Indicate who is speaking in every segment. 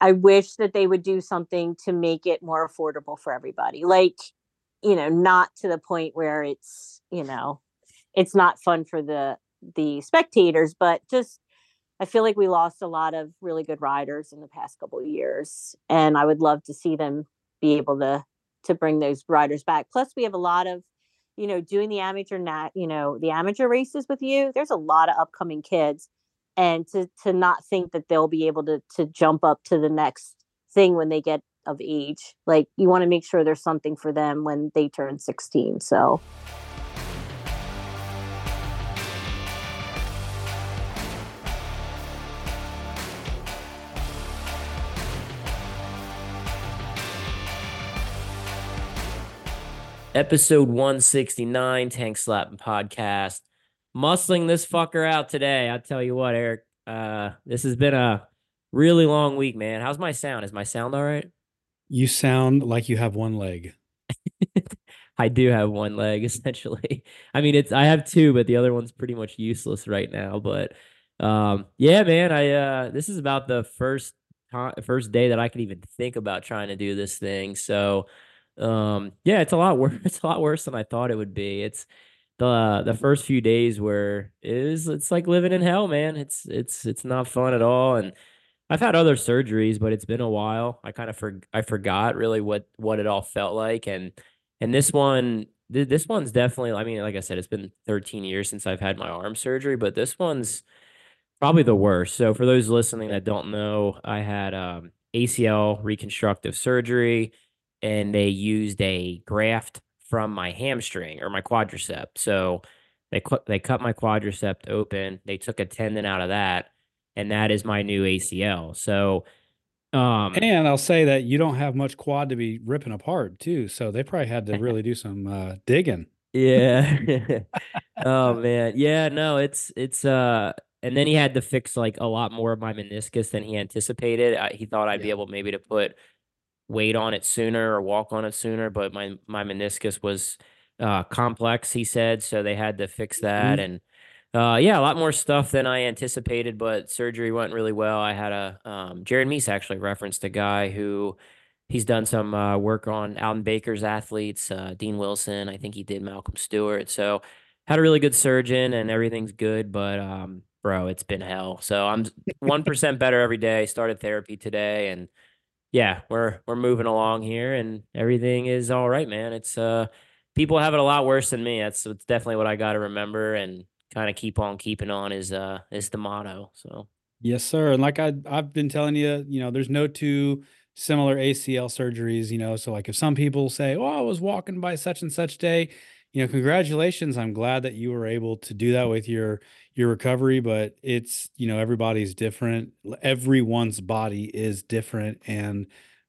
Speaker 1: I wish that they would do something to make it more affordable for everybody. Like, you know, not to the point where it's, you know, it's not fun for the the spectators, but just I feel like we lost a lot of really good riders in the past couple of years, and I would love to see them be able to to bring those riders back. Plus, we have a lot of, you know, doing the amateur nat, you know, the amateur races with you. There's a lot of upcoming kids, and to to not think that they'll be able to to jump up to the next thing when they get of age. Like you want to make sure there's something for them when they turn 16. So.
Speaker 2: episode 169 tank slapping podcast muscling this fucker out today. I tell you what erik uh this has been a really long week man. How's my sound? Is my sound all right?
Speaker 3: You sound like you have one leg.
Speaker 2: I do have one leg essentially. I mean it's i have two but the other one's pretty much useless right now but um yeah man i uh this is about the first time first day that i could even think about trying to do this thing. So um, yeah, it's a lot worse. It's a lot worse than I thought it would be. It's the the first few days where it is it's like living in hell, man. It's it's it's not fun at all. And I've had other surgeries, but it's been a while. I kind of for I forgot really what what it all felt like, and and this one th- this one's definitely. I mean, like I said, it's been 13 years since I've had my arm surgery, but this one's probably the worst. So for those listening that don't know, I had um, ACL reconstructive surgery and they used a graft from my hamstring or my quadricep. So they they cut my quadricep open. They took a tendon out of that, and that is my new ACL. So,
Speaker 3: um, and I'll say that you don't have much quad to be ripping apart too. So they probably had to really do some uh, digging.
Speaker 2: Yeah. oh man. Yeah. No. It's it's uh. And then he had to fix like a lot more of my meniscus than he anticipated. I, he thought I'd yeah. be able maybe to put wait on it sooner or walk on it sooner, but my my meniscus was uh, complex. He said so they had to fix that, mm-hmm. and uh, yeah, a lot more stuff than I anticipated. But surgery went really well. I had a um, Jared Mees actually referenced a guy who he's done some uh, work on Aldon Baker's athletes, uh, Dean Wilson. I think he did Malcolm Stewart. So had a really good surgeon, and everything's good. But um, bro, it's been hell. So I'm one percent better every day. Started therapy today, and yeah, we're we're moving along here and everything is all right, man. It's uh people have it a lot worse than me. That's it's definitely what I got to remember and kind of keep on keeping on is uh is the motto. So
Speaker 3: yes, sir. And like I I've been telling you, you know, there's no two similar ACL surgeries. You know, so like if some people say, "Oh, I was walking by such and such day," you know, congratulations. I'm glad that you were able to do that with your your recovery, but it's, you know, everybody's different. Everyone's body is different and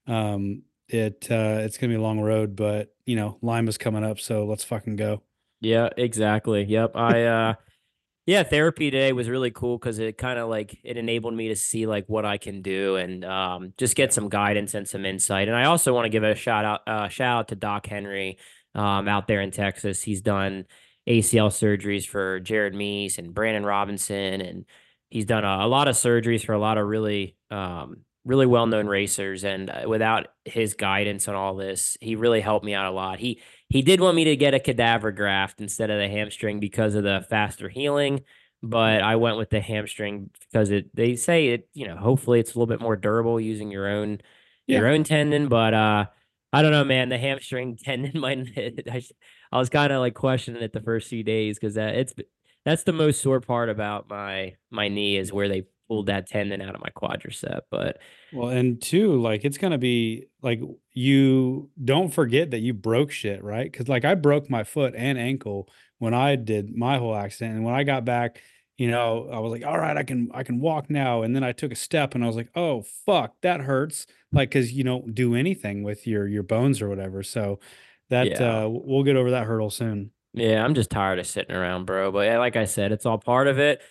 Speaker 3: um it uh it's to be a long road, but you know, Lima's coming up, so let's fucking go.
Speaker 2: Yeah, exactly. Yep. I uh yeah, therapy today was really cool cuz it kind of like it enabled me to see like what I can do and um just get some guidance and some insight. And I also want to give a shout out uh shout out to Doc Henry um, out there in Texas. He's done ACL surgeries for Jared Mees and Brandon Robinson, and he's done a, a lot of surgeries for a lot of really, um, really well known racers. And uh, without his guidance on all this, he really helped me out a lot. He he did want me to get a cadaver graft instead of the hamstring because of the faster healing but I went with the hamstring because it they say it you know hopefully it's a little bit more durable using your own yeah. your own tendon but uh I don't know, man. The hamstring tendon might. I, I was kind of like questioning it the first few days because that it's that's the most sore part about my my knee is where they pulled that tendon out of my quadricep. But
Speaker 3: well, and two, like it's gonna be like you don't forget that you broke shit, right? Because like I broke my foot and ankle when I did my whole accident, and when I got back you know, I was like, all right, I can I can walk now. And then I took a step and I was like, oh fuck, that hurts. Like because you don't do anything with your your bones or whatever. So that yeah. uh we'll get over that hurdle soon.
Speaker 2: Yeah, I'm just tired of sitting around, bro. But yeah, like I said, it's all part of it.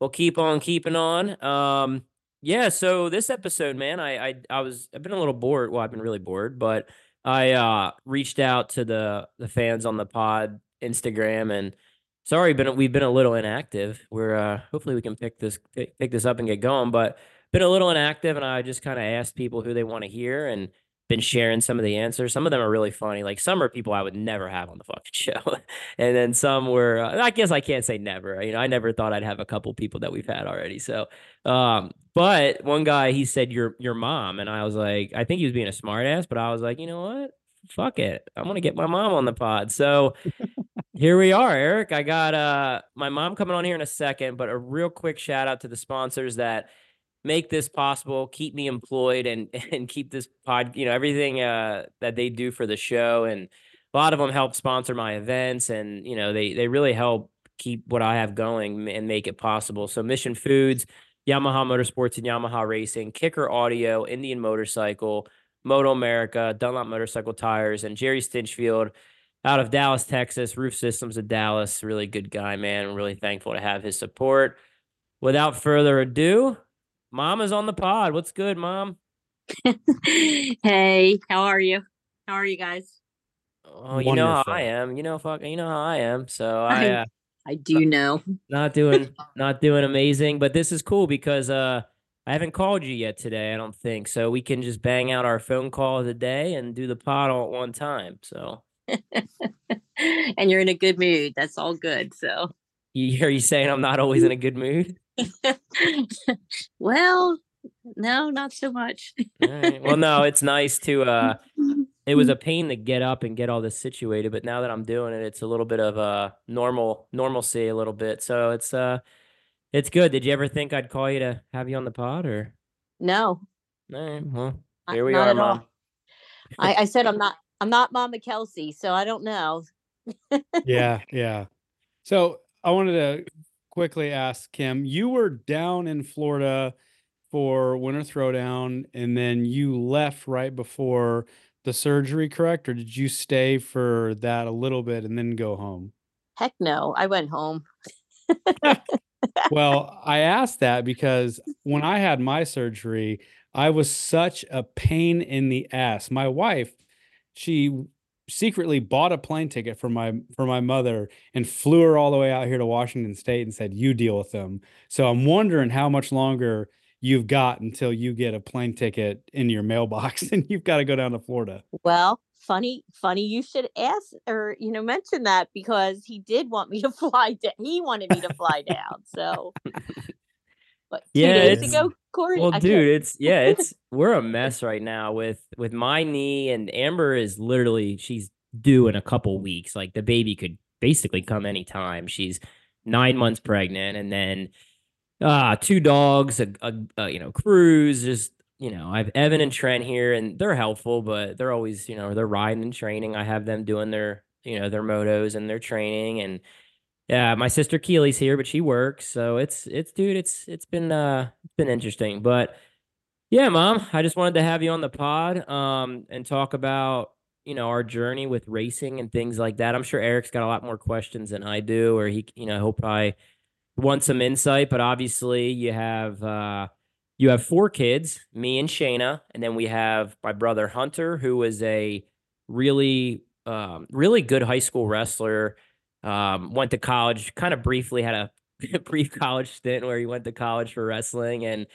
Speaker 2: We'll keep on keeping on. Um, yeah, so this episode, man, I I I was I've been a little bored. Well, I've been really bored, but I uh reached out to the the fans on the pod Instagram and sorry, been we've been a little inactive. We're uh, hopefully we can pick this pick, pick this up and get going. But been a little inactive, and I just kind of asked people who they want to hear, and been sharing some of the answers. Some of them are really funny. Like some are people I would never have on the fucking show, and then some were. Uh, I guess I can't say never. You know, I never thought I'd have a couple people that we've had already. So, um, but one guy he said your your mom, and I was like, I think he was being a smartass, but I was like, you know what? Fuck it. I'm gonna get my mom on the pod. So here we are, Erik. I got uh my mom coming on here in a second, but a real quick shout out to the sponsors that make this possible, keep me employed and and keep this pod, you know, everything uh that they do for the show and a lot of them help sponsor my events and you know, they they really help keep what I have going and make it possible. So Mission Foods, Yamaha Motorsports and Yamaha Racing, Kicker Audio, Indian Motorcycle, MotoAmerica, Dunlop Motorcycle Tires and Jerry Stinchfield out of Dallas, Texas, Roof Systems of Dallas, really good guy, man. I'm really thankful to have his support. Without further ado, Mom is on the pod. What's good, Mom?
Speaker 1: hey, how are you? How are you guys?
Speaker 2: Oh, you know how I am. You know, fuck, you know how I am. So I, uh,
Speaker 1: I do know.
Speaker 2: not doing, not doing amazing, but this is cool because uh, I haven't called you yet today. I don't think so. We can just bang out our phone call of the day and do the pod all at one time. So,
Speaker 1: and you're in a good mood. That's all good. So,
Speaker 2: you, are you saying I'm not always in a good mood?
Speaker 1: well, no, not so much.
Speaker 2: right. Well, no, it's nice to uh it was a pain to get up and get all this situated, but now that I'm doing it, it's a little bit of a normal normalcy a little bit. So it's uh it's good. Did you ever think I'd call you to have you on the pod or
Speaker 1: no?
Speaker 2: All right, well, here we are, mom.
Speaker 1: I, I said I'm not I'm not Mama Kelsey, so I don't know.
Speaker 3: yeah, yeah. So I wanted to quickly ask Kim, you were down in Florida for Winter Throwdown, and then you left right before the surgery, correct? Or did you stay for that a little bit and then go home?
Speaker 1: Heck no, I went home.
Speaker 3: well, I asked that because when I had my surgery, I was such a pain in the ass. My wife, she secretly bought a plane ticket for my for my mother and flew her all the way out here to Washington State and said, "You deal with them." So I'm wondering how much longer you've got until you get a plane ticket in your mailbox and you've got to go down to Florida.
Speaker 1: Well, funny, funny you should ask or you know mention that because he did want me to fly down. He wanted me to fly down. So but two
Speaker 2: yeah,
Speaker 1: days ago, Cory.
Speaker 2: Well, dude, it's yeah, it's we're a mess right now with with my knee and Amber is literally she's due in a couple weeks. Like the baby could basically come anytime. She's nine months pregnant, and then uh two dogs, a, a, a you know Cruz. Just you know, I have Evan and Trent here, and they're helpful, but they're always you know they're riding and training. I have them doing their you know their motos and their training and yeah, my sister Keely's here, but she works, so it's it's dude, it's it's been uh it's been interesting. But yeah, mom, I just wanted to have you on the pod um and talk about you know our journey with racing and things like that. I'm sure Erik's got a lot more questions than I do, or he you know he'll probably want some insight. But obviously, you have uh you have four kids, me and Shayna, and then we have my brother Hunter, who is a really um really good high school wrestler um, went to college, kind of briefly had a brief college stint where he went to college for wrestling and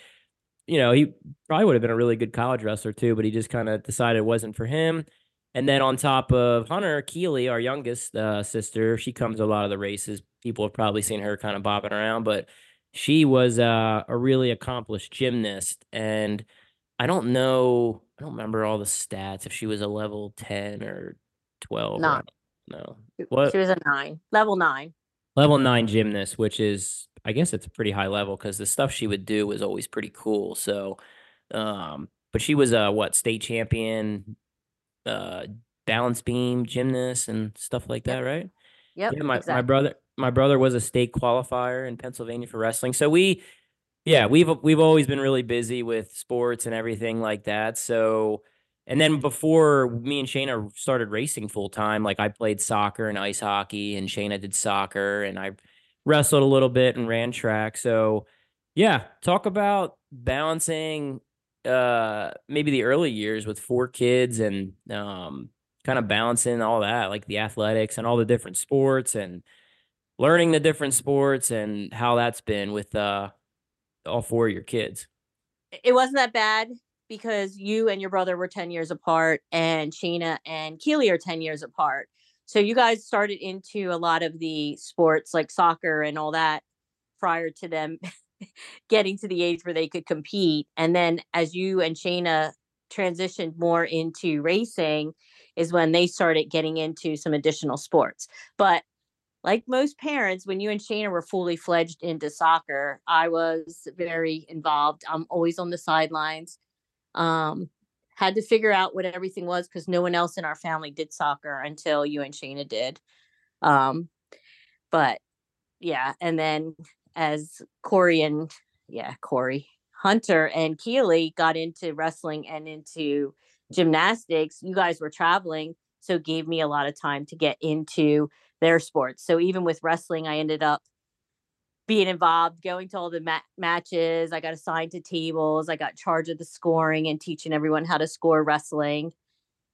Speaker 2: you know, he probably would have been a really good college wrestler too, but he just kind of decided it wasn't for him. And then on top of Hunter, Keely, our youngest uh, sister, she comes to a lot of the races. People have probably seen her kind of bobbing around, but she was uh, a really accomplished gymnast. And I don't know, I don't remember all the stats if she was a level 10 or 12.
Speaker 1: Nine.
Speaker 2: No.
Speaker 1: What? She was a nine, level nine.
Speaker 2: Level nine gymnast, which is, I guess it's a pretty high level because the stuff she would do was always pretty cool. So, um, but she was a what state champion, uh, balance beam gymnast and stuff like that, right?
Speaker 1: Yep.
Speaker 2: Yeah, my,
Speaker 1: exactly.
Speaker 2: my brother, my brother was a state qualifier in Pennsylvania for wrestling. So we, yeah, we've we've always been really busy with sports and everything like that. So and then before me and Shayna started racing full time, like I played soccer and ice hockey, and Shayna did soccer, and I wrestled a little bit and ran track. So, yeah, talk about balancing uh maybe the early years with four kids and um kind of balancing all that, like the athletics and all the different sports and learning the different sports and how that's been with uh all four of your kids.
Speaker 1: it wasn't that bad because you and your brother were 10 years apart and Shayna and Keely are 10 years apart. So you guys started into a lot of the sports like soccer and all that prior to them getting to the age where they could compete. And then as you and Shayna transitioned more into racing is when they started getting into some additional sports. But like most parents, when you and Shayna were fully fledged into soccer, I was very involved. I'm always on the sidelines. Um, had to figure out what everything was because no one else in our family did soccer until you and Shayna did. Um, but yeah, and then as Cory and yeah, Cory Hunter and Keely got into wrestling and into gymnastics, you guys were traveling, so gave me a lot of time to get into their sports. So even with wrestling, I ended up being involved, going to all the ma- matches. I got assigned to tables. I got charge of the scoring and teaching everyone how to score wrestling.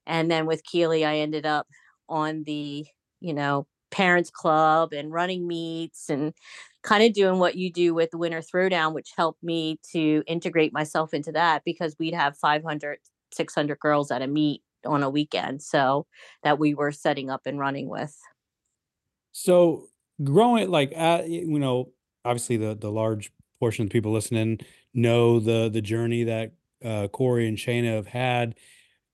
Speaker 1: And then with Keely, I ended up on the, you know, parents club and running meets and kind of doing what you do with the winter throwdown, which helped me to integrate myself into that because we'd have 500, 600 girls at a meet on a weekend. So that we were setting up and running with.
Speaker 3: So growing like at you know obviously the the large portion of people listening know the the journey that uh, Cory and Shayna have had.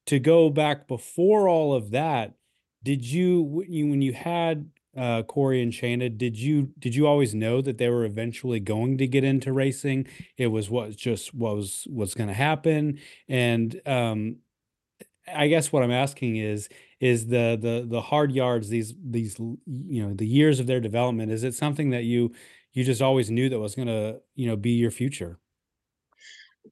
Speaker 3: To go back before all of that, did you when you when you had uh, Cory and Shayna, did you did you always know that they were eventually going to get into racing? It was what just was what's going to happen, and um, I guess what I'm asking is is the the the hard yards these these you know the years of their development is it something that you you just always knew that was going to you know be your future.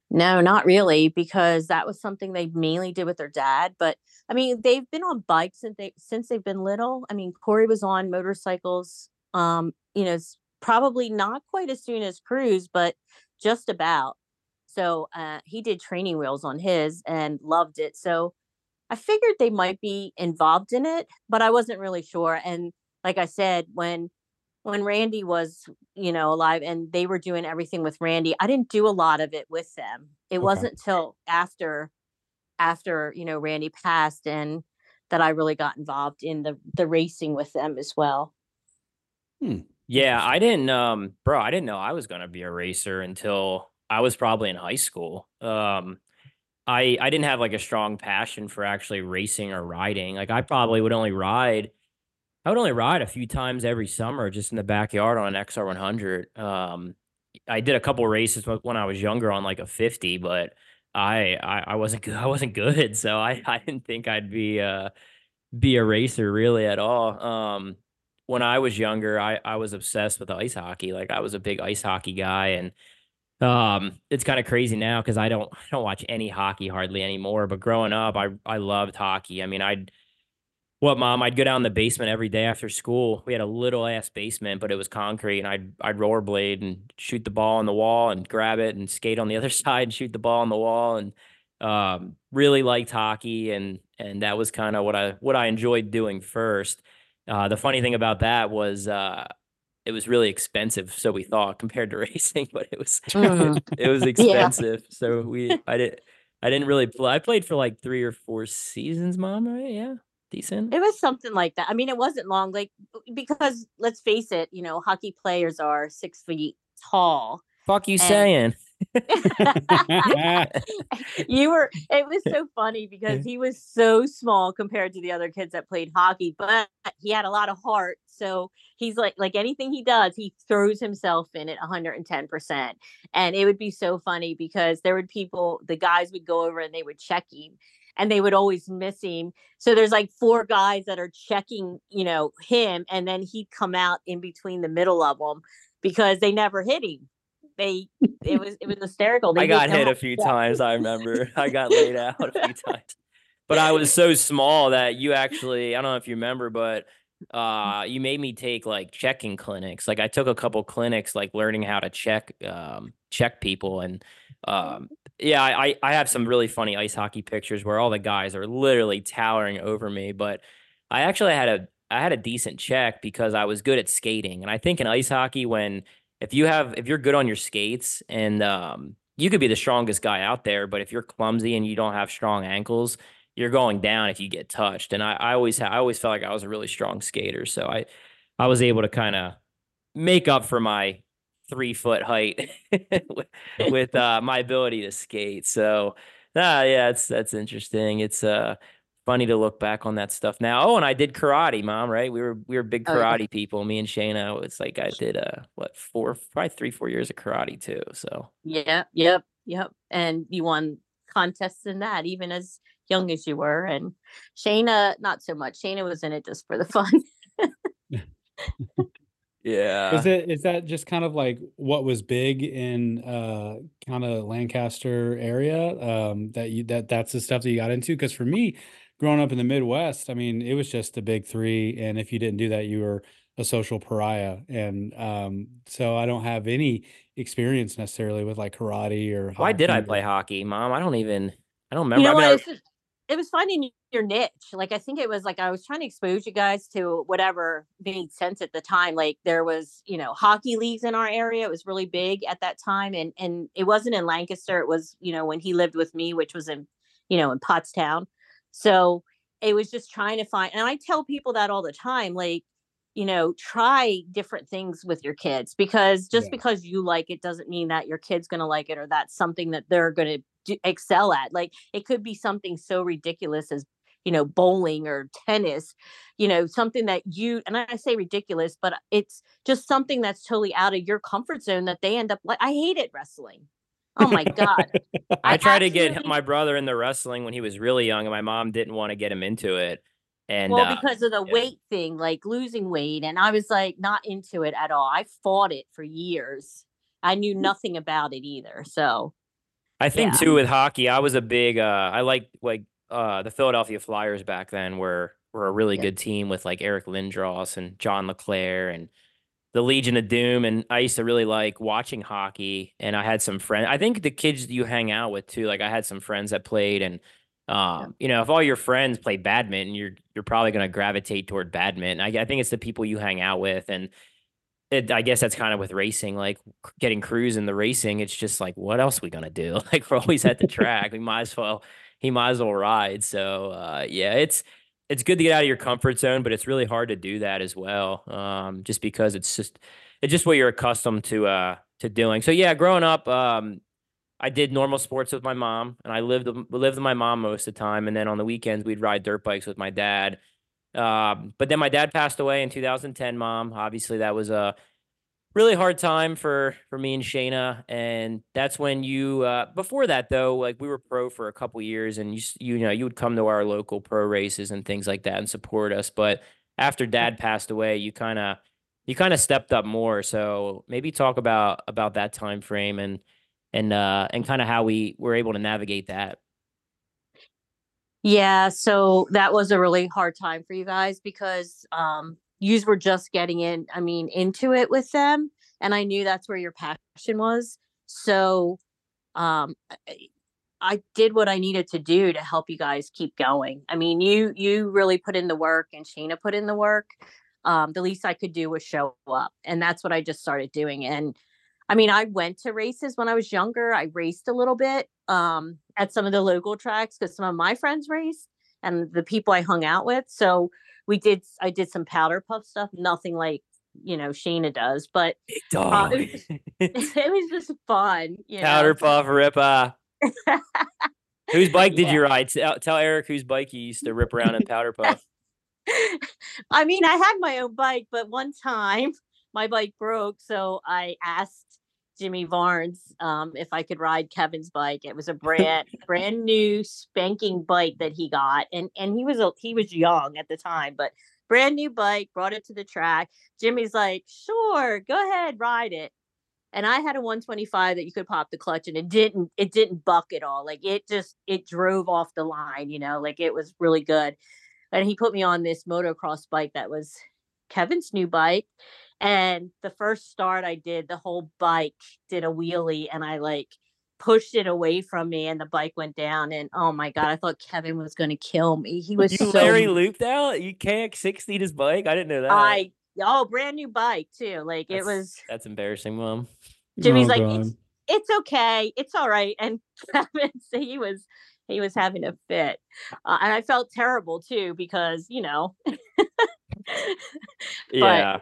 Speaker 1: No not really because that was something they mainly did with their dad but i mean they've been on bikes since they since they've been little. I mean cory was on motorcycles um you know probably not quite as soon as cruz but just about. So uh, he did training wheels on his and loved it. So I figured they might be involved in it, but I wasn't really sure. And like I said, when when Randy was, you know, alive and they were doing everything with Randy, I didn't do a lot of it with them. It okay. wasn't till after after, you know, Randy passed and that I really got involved in the the racing with them as well.
Speaker 2: Hmm. Yeah, I didn't um bro, I didn't know I was going to be a racer until I was probably in high school. Um I I didn't have like a strong passion for actually racing or riding. Like I probably would only ride I would only ride a few times every summer just in the backyard on an XR100. Um, I did a couple races when I was younger on like a 50, but I, I, I wasn't good. I wasn't good. So I, I didn't think I'd be, uh, be a racer really at all. Um, when I was younger, I, I was obsessed with ice hockey. Like I was a big ice hockey guy and um, it's kind of crazy now because I don't I don't watch any hockey hardly anymore. But growing up, I I loved hockey. I mean, I'd what mom, I'd go down the basement every day after school. We had a little ass basement, but it was concrete, and I'd I'd rollerblade and shoot the ball on the wall and grab it and skate on the other side and shoot the ball on the wall and um, really liked hockey and and that was kind of what I what I enjoyed doing first. Uh, the funny thing about that was uh, it was really expensive, so we thought compared to racing, but it was mm. it was expensive. Yeah. So we I did I didn't really play. I played for like three or four seasons, mom, right? Yeah. Decent.
Speaker 1: It was something like that. I mean, it wasn't long, like because let's face it, you know, hockey players are six feet tall.
Speaker 2: Fuck you and, saying?
Speaker 1: you were it was so funny because he was so small compared to the other kids that played hockey but he had a lot of heart so he's like like anything he does he throws himself in at 110% and it would be so funny because there would people the guys would go over and they would check him and they would always miss him. So there's like four guys that are checking you know him and then he'd come out in between the middle of them because they never hit him. They it was it was hysterical. They
Speaker 2: I got hit a few times. I remember. I got laid out a few times, but I was so small that you actually I don't know if you remember, but uh you made me take like checking clinics. Like i took a couple clinics like learning how to check um check people and um yeah i i have some really funny ice hockey pictures where all the guys are literally towering over me but i actually had a i had a decent check because i was good at skating and i think in ice hockey when if you have if you're good on your skates and um you could be the strongest guy out there, but if you're clumsy and you don't have strong ankles, you're going down if you get touched. And I, I always I always felt like I was a really strong skater, so I I was able to kind of make up for my three foot height with, with uh, my ability to skate. So, nah, yeah, it's that's interesting. It's uh funny to look back on that stuff now. Oh, and I did karate, mom. Right? We were we were big
Speaker 1: Oh,
Speaker 2: karate people. Me and Shayna. It's like I did uh what four probably three four years of karate too. So
Speaker 1: Yeah, yep, yep. And you won contests in that even as young as you were. And Shayna, not so much. Shayna was in it just for the fun.
Speaker 2: yeah,
Speaker 3: Is it is that just kind of like what was big in uh kind of Lancaster area? Um that you that that's the stuff that you got into? Because for me, growing up in the Midwest, I mean, it was just the big three. And if you didn't do that, you were a social pariah. And um, so I don't have any experience necessarily with like karate or
Speaker 2: Why did I play hockey, mom? I don't even I don't remember.
Speaker 1: you know
Speaker 2: I mean,
Speaker 1: what?
Speaker 2: I-
Speaker 1: It's just, it was finding your niche. Like I think it was like I was trying to expose you guys to whatever made sense at the time. Like there was, you know, hockey leagues in our area. It was really big at that time, and and it wasn't in Lancaster. It was, you know, when he lived with me, which was in, you know, in Pottstown. So it was just trying to find. And I tell people that all the time, like. You know, try different things with your kids because just
Speaker 3: Yeah.
Speaker 1: because you like it doesn't mean that your kid's going to like it or that's something that they're going to do, excel at. Like it could be something so ridiculous as you know bowling or tennis, you know something that you and I say ridiculous, but it's just something that's totally out of your comfort zone that they end up like. I hated wrestling. Oh my god!
Speaker 2: I
Speaker 1: I
Speaker 2: tried to get my brother into wrestling when he was really young, and my mom didn't want to get him into it. And
Speaker 1: well,
Speaker 2: uh,
Speaker 1: because of the
Speaker 2: yeah.
Speaker 1: weight thing, like losing weight, and I was like not into it at all. I fought it for years. I knew
Speaker 2: Mm.
Speaker 1: nothing about it either. So
Speaker 2: I think
Speaker 1: Yeah.
Speaker 2: too with hockey, I was a big uh I like like uh the Philadelphia Flyers back then were were a really
Speaker 1: Yeah.
Speaker 2: good team with like Eric Lindros and John LeClair and the Legion of Doom and I used to really like watching hockey and I had some friends I think the kids you hang out with too like I had some friends that played and um you know if all your friends play badminton you're you're probably going to gravitate toward badminton I, I think it's the people you hang out with and it, I guess that's kind of with racing, like getting Cruz in the racing. It's just like, what else we gonna do? Like we're always at the track. We might as well, he might as well ride. So uh, yeah, it's it's good to get out of your comfort zone, but it's really hard to do that as well. Um, just because it's just it's just what you're accustomed to uh to doing. So yeah, growing up, um, I did normal sports with my mom, and I lived lived with my mom most of the time. And then on the weekends, we'd ride dirt bikes with my dad. Um, but then my dad passed away in 2010. Mom, obviously, that was a really hard time for for me and Shayna. And that's when you. Uh, before that, though, like we were pro for a couple years, and you you know you would come to our local pro races and things like that and support us. But after Dad passed away, you kind of you kind of stepped up more. So maybe talk about about that time frame and and uh and kind of how we were able to navigate that.
Speaker 1: Yeah, so that was a really hard time for you guys because um yous were just getting in, I mean, into it with them, and I knew that's where your passion was. So um I, did what I needed to do to help you guys keep going. I mean, you you really put in the work and Shayna put in the work. Um the least I could do was show up, and that's what I just started doing and I mean, I went to races when I was younger. I raced a little bit um, at some of the local tracks because some of my friends raced and the people I hung out with. So we did, I did some powder puff stuff, nothing like, you know, Shayna does, but uh, it, was, it was just fun. You
Speaker 2: Powder
Speaker 1: know?
Speaker 2: puff rip. Uh, whose bike did
Speaker 1: Yeah.
Speaker 2: you ride? Tell, tell Erik whose bike you used to rip around in powder puff.
Speaker 1: I mean, I had my own bike, but one time my bike broke. So I asked Jimmy Varnes um, if I could ride Kevin's bike. It was a brand brand new spanking bike that he got, and and he was a, he was young at the time, but brand new bike. Brought it to the track. Jimmy's like, "Sure, go ahead, ride it." And I had a 125 that you could pop the clutch, and it didn't it didn't buck at all. Like it just it drove off the line, you know, like it was really good and he put me on this motocross bike that was Kevin's new bike. And the first start I did, the whole bike did a wheelie and I like pushed it away from me and the bike went down. And oh my God, I thought Kevin was going to kill me. He was
Speaker 2: You
Speaker 1: so.
Speaker 2: Larry looped out? You KX 60 his bike? I didn't know that.
Speaker 1: I, oh, brand new bike too. Like it was,
Speaker 2: That's embarrassing, mom.
Speaker 1: Jimmy's
Speaker 3: Oh,
Speaker 1: like, it's, it's okay. It's all right. And Kevin, so he was he was having a fit, uh, and I felt terrible too because you know,
Speaker 2: Yeah.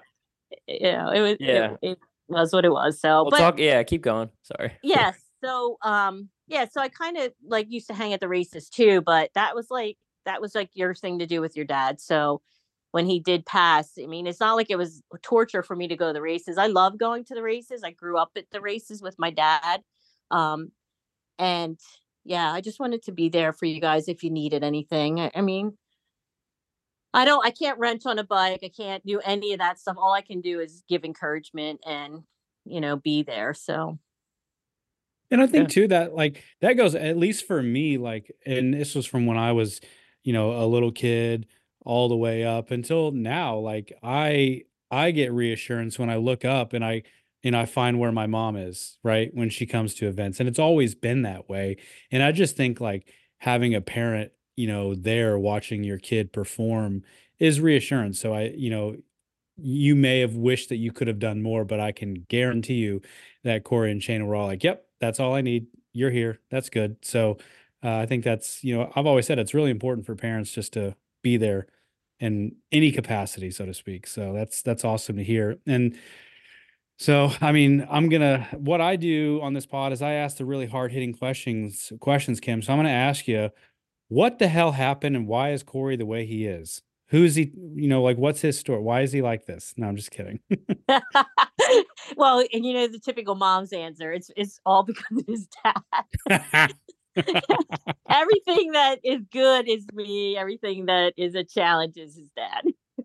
Speaker 1: You know, it was
Speaker 2: Yeah.
Speaker 1: it, it was what it was. So,
Speaker 2: We'll
Speaker 1: but
Speaker 2: talk. Yeah. Keep going. Sorry.
Speaker 1: yes so um yeah so i kind of like used to hang at the races too but that was like that was like your thing to do with your dad so when he did pass i mean it's not like it was torture for me to go to the races i love going to the races i grew up at the races with my dad um and yeah i just wanted to be there for you guys if you needed anything i, I mean i don't i can't rent on a bike i can't do any of that stuff all i can do is give encouragement and you know be there so
Speaker 3: And I think
Speaker 2: Yeah.
Speaker 3: too that like that goes at least for me, like, and this was from when I was, you know, a little kid all the way up until now. Like I I get reassurance when I look up and I and I find where my mom is, right? When she comes to events. And it's always been that way. And I just think like having a parent, you know, there watching your kid perform is reassurance. So I, you know, you may have wished that you could have done more, but I can guarantee you that Cory and Shayna were all like, "Yep, that's all I need. You're here. That's good." So uh, I think that's you know I've always said it's really important for parents just to be there in any capacity, so to speak. So that's that's awesome to hear. And so I mean, I'm gonna what I do on this pod is I ask the really hard hitting questions questions, Kim. So I'm gonna ask you, what the hell happened, and why is Cory the way he is? Who's he? You know, like what's his story? Why is he like this? No, I'm just kidding.
Speaker 1: well, and you know the typical mom's answer. It's it's all because of his dad. Everything that is good is me. Everything that is a challenge is his dad.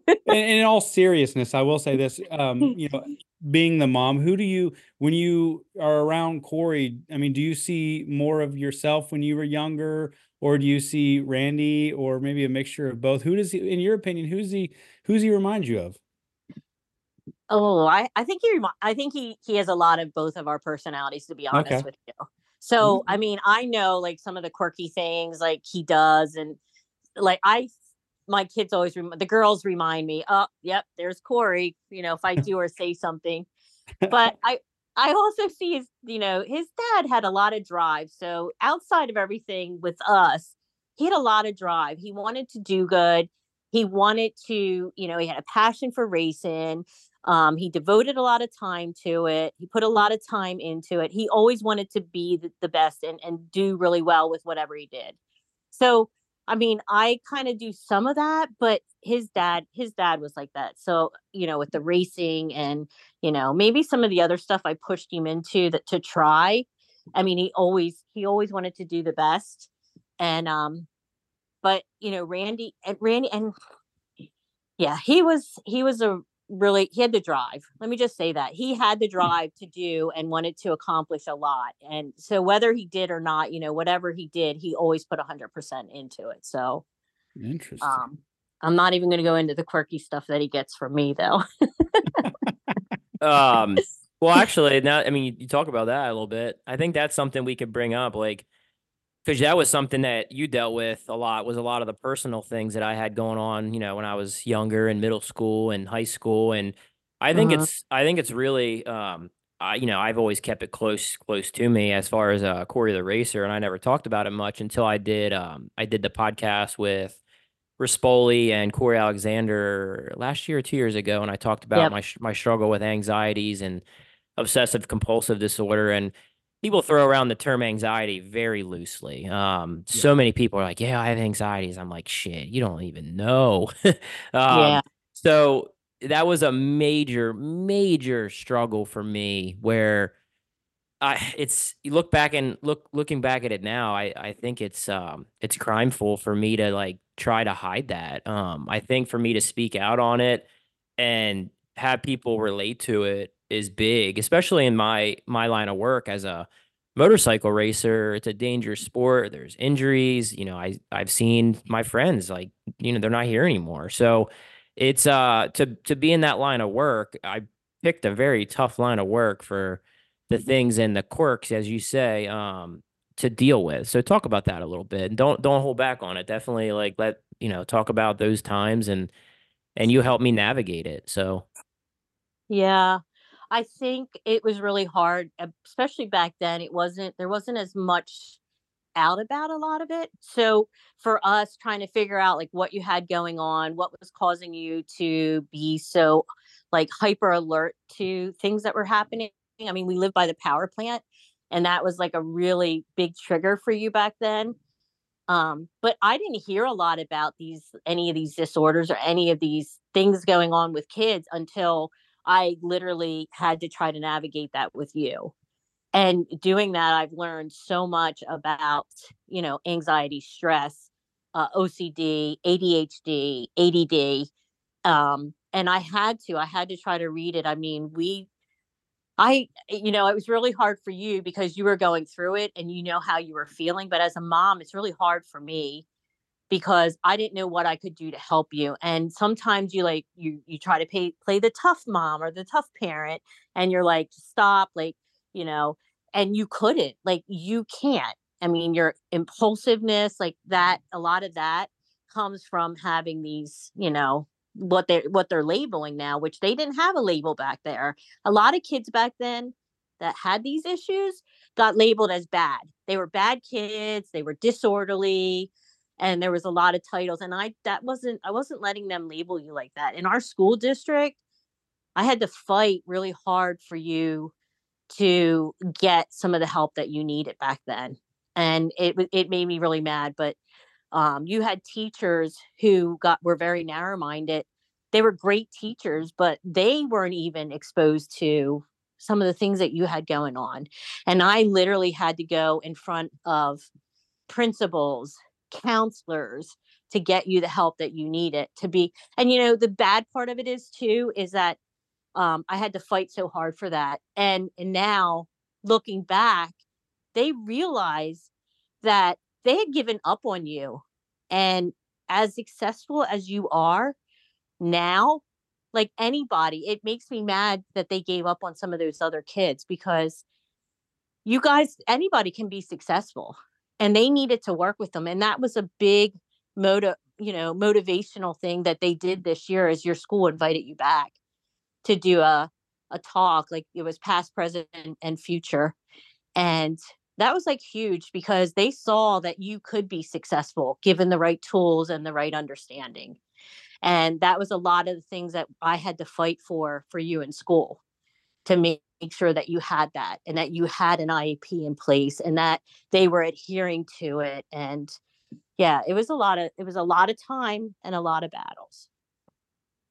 Speaker 3: and, and in all seriousness, I will say this: um, you know, being the mom, who do you when you are around Cory? I mean, do you see more of yourself when you were younger, or do you see Randy, or maybe a mixture of both? Who does he, in your opinion, who's he? Who's he remind you of?
Speaker 1: Oh, I I think he I think he he has a lot of both of our personalities. To be honest
Speaker 3: Okay.
Speaker 1: with you, so mm-hmm. I mean I know like some of the quirky things like he does, and like I my kids always rem- the girls remind me, oh, yep, there's Cory. You know, if I do or say something, but I I also see his, you know, his dad had a lot of drive. So outside of everything with us, he had a lot of drive. He wanted to do good. He wanted to, you know, he had a passion for racing. Um, he devoted a lot of time to it. He put a lot of time into it. He always wanted to be the, the best and, and do really well with whatever he did. So I mean, I kind of do some of that, but his dad, his dad was like that. So, you know, with the racing and, you know, maybe some of the other stuff I pushed him into that to try. I mean, he always he always wanted to do the best. And um, but you know, Randy and Randy and yeah, he was he was a really he had the drive. Let me just say that. He had the drive to do and wanted to accomplish a lot. And so whether he did or not, you know, whatever he did, he always put 100% into it. So,
Speaker 3: Interesting.
Speaker 1: um I'm not even going to go into the quirky stuff that he gets from me though.
Speaker 2: Um, well, actually, now I mean, you, you talk about that a little bit. I think that's something we could bring up, like, because that was something that you dealt with a lot. Was a lot of the personal things that I had going on, you know, when I was younger in middle school and high school, and I think
Speaker 1: Uh-huh.
Speaker 2: it's, I think it's really, um, I, you know, I've always kept it close, close to me as far as uh, Cory the racer, and I never talked about it much until I did, um, I did the podcast with. Rispoli and Corey Alexander last year or two years ago, and I talked about
Speaker 1: Yep.
Speaker 2: my sh- my struggle with anxieties and obsessive compulsive disorder. And people throw around the term anxiety very loosely. Um,
Speaker 3: Yeah.
Speaker 2: so many people are like, "Yeah, I have anxieties." I'm like, "Shit, you don't even know." um,
Speaker 1: Yeah.
Speaker 2: So that was a major, major struggle for me where. I it's you look back and look looking back at it now, I I think it's um it's crimeful for me to like try to hide that. Um I think for me to speak out on it and have people relate to it is big, especially in my my line of work as a motorcycle racer. It's a dangerous sport. There's injuries, you know, I I've seen my friends like, you know, they're not here anymore. So it's uh to to be in that line of work, I picked a very tough line of work for the things and the quirks, as you say, um, to deal with. So talk about that a little bit. And don't don't hold back on it. Definitely like let you know talk about those times and and you help me navigate it. So
Speaker 1: Yeah. I think it was really hard, especially back then. It wasn't there wasn't as much out about a lot of it. So for us trying to figure out like what you had going on, what was causing you to be so like hyper alert to things that were happening. I mean, we live by the power plant and that was like a really big trigger for you back then. Um, but I didn't hear a lot about these any of these disorders or any of these things going on with kids until I literally had to try to navigate that with you. And doing that, I've learned so much about, you know, anxiety, stress, uh, OCD, ADHD, ADD. Um, and I had to, I had to try to read it. I mean, we, I, you know, it was really hard for you because you were going through it and you know how you were feeling. But as a mom, it's really hard for me because I didn't know what I could do to help you. And sometimes you like you you try to pay, play the tough mom or the tough parent and you're like stop like, you know, and you couldn't. Like you can't. I mean, your impulsiveness like that a lot of that comes from having these, you know, what they what they're labeling now, which they didn't have a label back there. A lot of kids back then that had these issues got labeled as bad. They were bad kids, they were disorderly, and there was a lot of titles and i that wasn't i wasn't letting them label you like that. In our school district i had to fight really hard for you to get some of the help that you needed back then and it it made me really mad but um, you had teachers who got were very narrow minded they were great teachers but they weren't even exposed to some of the things that you had going on and i literally had to go in front of principals counselors to get you the help that you need it to be and you know the bad part of it is too is that um, i had to fight so hard for that and and now looking back they realize that they had given up on you and as successful as you are now like anybody it makes me mad that they gave up on some of those other kids because you guys anybody can be successful and they needed to work with them and that was a big motive you know motivational thing that they did this year as your school invited you back to do a a talk like it was past present and future and that was like huge because they saw that you could be successful given the right tools and the right understanding and that was a lot of the things that i had to fight for for you in school to make make sure that you had that and that you had an IEP in place and that they were adhering to it and yeah it was a lot of it was a lot of time and a lot of battles.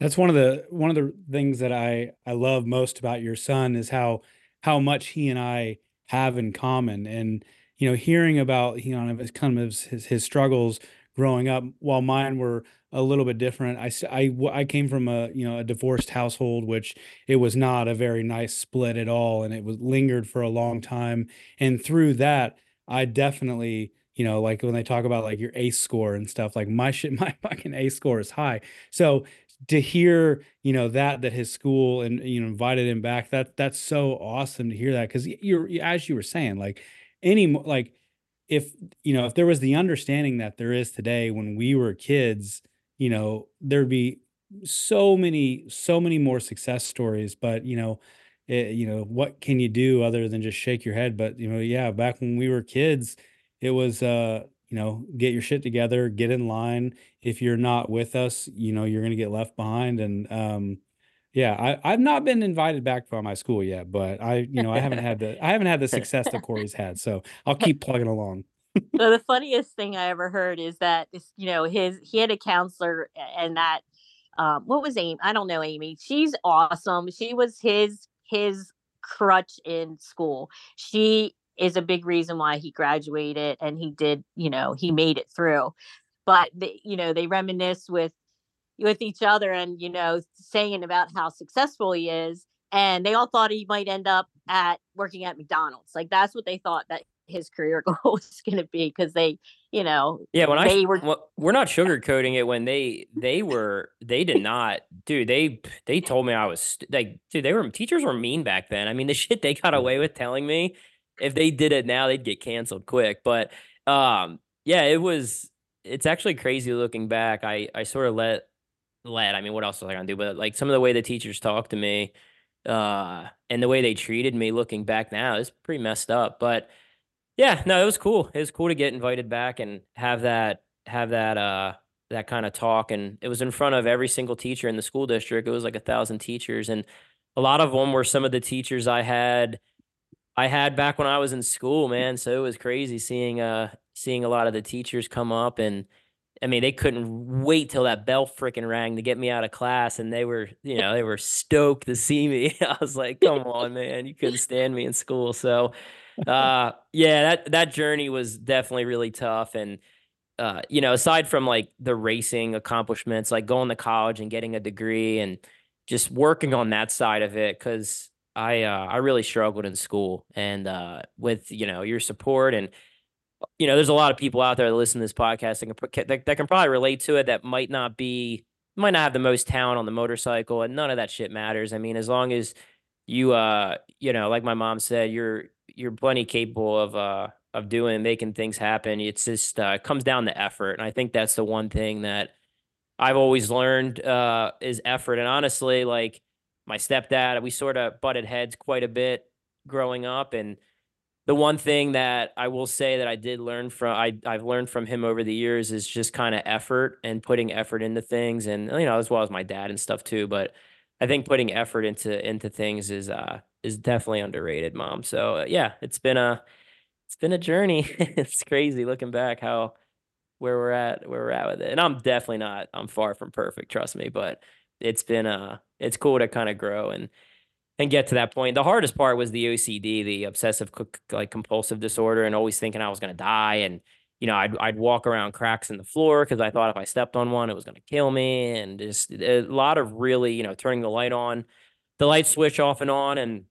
Speaker 3: That's one of the one of the things that i i love most about your son is how how much he and i have in common and you know hearing about you know kind of his, his struggles growing up while mine were a little bit different. I, I, I came from a, you know, a divorced household, which it was not a very nice split at all. And it was lingered for a long time. And through that, I definitely, you know, like when they talk about like your ACE score and stuff, like my shit, my fucking ACE score is high. So to hear, you know, that, that his school and, you know, invited him back, that, that's so awesome to hear that. Cause you're, as you were saying, like any, like, if you know if there was the understanding that there is today when we were kids you know, there'd be so many, so many more success stories. But you know, it, you know, what can you do other than just shake your head? But you know, yeah, back when we were kids, it was uh, you know, get your shit together, get in line. If you're not with us, you know, you're gonna get left behind. And um, yeah, I, I've not been invited back by my school yet, but I, you know, I haven't had the I haven't had the success that Cory's had. So I'll keep plugging along
Speaker 1: so the funniest thing I ever heard is that this, you know, his he had a counselor and that um what was Amy? I don't know Amy. She's awesome. She was his his crutch in school. She is a big reason why he graduated and he did, you know, he made it through. But they, you know, they reminisce with with each other and you know saying about how successful he is and they all thought he might end up at working at McDonald's. Like that's what they thought that his career goal was going to be because they, you know,
Speaker 2: yeah. When I were, well, we're not sugarcoating it. When they they were they did not, dude. They they told me I was like, dude. They were teachers were mean back then. I mean, the shit they got away with telling me. If they did it now, they'd get canceled quick. But um, yeah, it was. It's actually crazy looking back. I I sort of let let. I mean, what else was I gonna do? But like some of the way the teachers talked to me uh, and the way they treated me looking back now is pretty messed up. But yeah, no, it was cool. It was cool to get invited back and have that have that uh that kind of talk. And it was in front of every single teacher in the school district. It was like a thousand teachers, and a lot of them were some of the teachers I had I had back when I was in school, man. So it was crazy seeing uh seeing a lot of the teachers come up and I mean, they couldn't wait till that bell freaking rang to get me out of class, and they were, you know, they were stoked to see me. I was like, "Come on, man, you couldn't stand me in school." So, uh, yeah, that that journey was definitely really tough, and uh, you know, aside from like the racing accomplishments, like going to college and getting a degree, and just working on that side of it, because I uh, I really struggled in school, and uh, with you know your support and you know, there's a lot of people out there that listen to this podcast that can, that, that can probably relate to it that might not be, might not have the most talent on the motorcycle and none of that shit matters. I mean, as long as you, uh, you know, like my mom said, you're, you're plenty capable of, uh, of doing, making things happen. It's just, uh, it comes down to effort. And I think that's the one thing that I've always learned, uh, is effort. And honestly, like my stepdad, we sort of butted heads quite a bit growing up and, the one thing that I will say that I did learn from I I've learned from him over the years is just kind of effort and putting effort into things and you know as well as my dad and stuff too but I think putting effort into into things is uh is definitely underrated mom. So uh, yeah it's been a it's been a journey. It's crazy looking back how where we're at where we're at with it. And I'm definitely not I'm far from perfect trust me but it's been uh it's cool to kind of grow and and get to that point. The hardest part was the OCD, the obsessive like compulsive disorder, and always thinking I was going to die. And you know, I'd I'd walk around cracks in the floor because I thought if I stepped on one, it was going to kill me. And just a lot of really, you know, turning the light on, the light switch off and on, and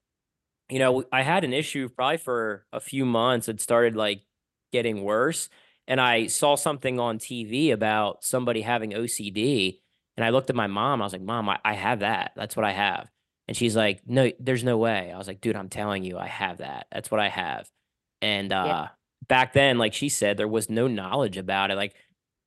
Speaker 2: you know, I had an issue probably for a few months. It started like getting worse, and I saw something on TV about somebody having OCD. And I looked at my mom. I was like, "Mom, I, I have that. That's what I have." And she's like, no, there's no way. I was like, dude, I'm telling you, I have that. That's what I have. And uh, yeah. back then, like she said, there was no knowledge about it. Like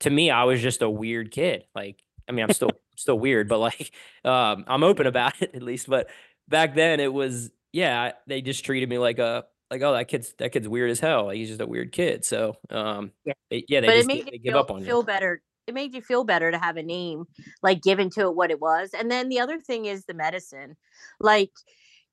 Speaker 2: to me, I was just a weird kid. Like, I mean, I'm still still weird, but like um, I'm open about it at least. But back then, it was yeah, they just treated me like a like oh that kid's that kid's weird as hell. Like, he's just a weird kid. So um, yeah, they, yeah, they
Speaker 1: but
Speaker 2: just
Speaker 1: it made
Speaker 2: they,
Speaker 1: they
Speaker 2: give
Speaker 1: feel,
Speaker 2: up on
Speaker 1: feel
Speaker 2: you.
Speaker 1: better it made you feel better to have a name like given to it what it was and then the other thing is the medicine like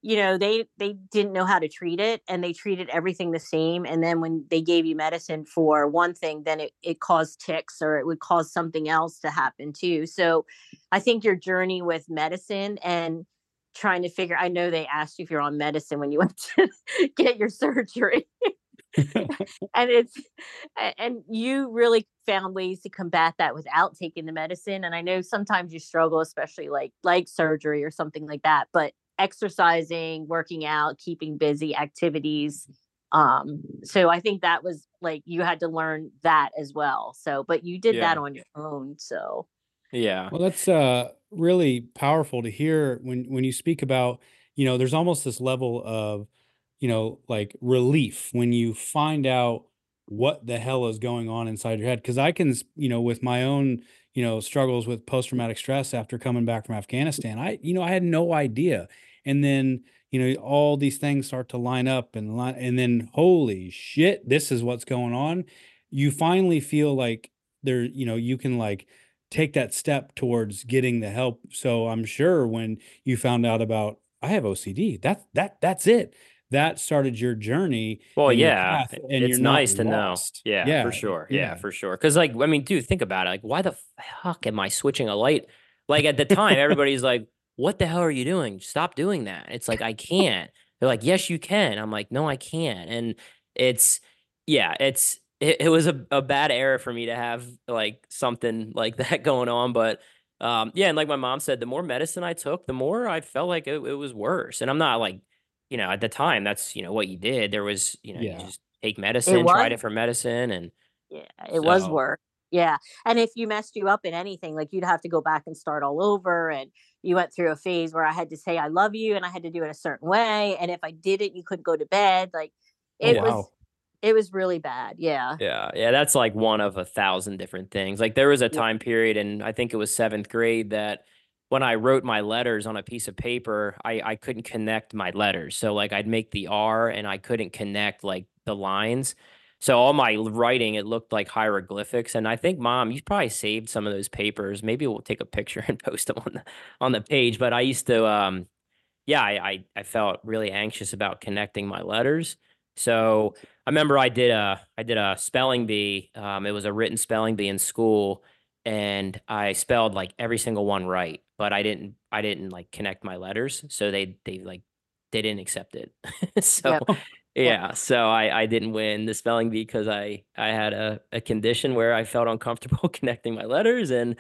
Speaker 1: you know they they didn't know how to treat it and they treated everything the same and then when they gave you medicine for one thing then it, it caused tics or it would cause something else to happen too so i think your journey with medicine and trying to figure i know they asked you if you're on medicine when you went to get your surgery and it's and you really found ways to combat that without taking the medicine and i know sometimes you struggle especially like like surgery or something like that but exercising working out keeping busy activities um so i think that was like you had to learn that as well so but you did
Speaker 2: Yeah.
Speaker 1: that on your own so
Speaker 2: Yeah.
Speaker 3: Well, that's uh really powerful to hear when when you speak about, you know, there's almost this level of, you know, like relief when you find out what the hell is going on inside your head. Because I can, you know, with my own, you know, struggles with post-traumatic stress after coming back from Afghanistan, I, you know, I had no idea. And then, you know, all these things start to line up and line, and then holy shit, this is what's going on. You finally feel like there, you know, you can like take that step towards getting the help. So I'm sure when you found out about I have OCD, that that that's it. That started your journey.
Speaker 2: Well, yeah,
Speaker 3: and
Speaker 2: it's
Speaker 3: you're
Speaker 2: nice to know. Yeah,
Speaker 3: Yeah,
Speaker 2: for sure. Yeah,
Speaker 3: yeah.
Speaker 2: for sure. Because, like, I mean, dude, think about it. Like, why the fuck am I switching a light? Like, at the time, everybody's like, "What the hell are you doing? Stop doing that." It's like I can't. They're like, "Yes, you can." I'm like, "No, I can't." And it's, yeah, it's it, it was a, a bad era for me to have like something like that going on, but. Um, yeah, and like my mom said, the more medicine I took, the more I felt like it, it was worse. And I'm not like you know, at the time, that's, you know, what you did. There was, you know,
Speaker 3: Yeah.
Speaker 2: you just take medicine, try
Speaker 1: was.
Speaker 2: different medicine and
Speaker 1: Yeah, it was work. Yeah. And if you messed you up in anything, like you'd have to go back and start all over. And you went through a phase where I had to say, I love you. And I had to do it a certain way. And if I did it, you couldn't go to bed. Like
Speaker 3: Oh,
Speaker 1: it was, it was really bad. Yeah.
Speaker 2: yeah, yeah, that's like one of a thousand different things. Like there was a time period and I think it was seventh grade that when I wrote my letters on a piece of paper, I I couldn't connect my letters. So like I'd make the R and I couldn't connect like the lines. So all my writing, it looked like hieroglyphics. And I think, Mom, you probably saved some of those papers. Maybe we'll take a picture and post them on the on the page. But I used to, um, yeah, I, I I felt really anxious about connecting my letters. So I remember I did a I did a spelling bee. Um, it was a written spelling bee in school, and I spelled like every single one right, but I didn't I didn't like connect my letters, so they they like they didn't accept it. so
Speaker 1: Yep.
Speaker 2: yeah, so I I didn't win the spelling bee because I I had a a condition where I felt uncomfortable connecting my letters and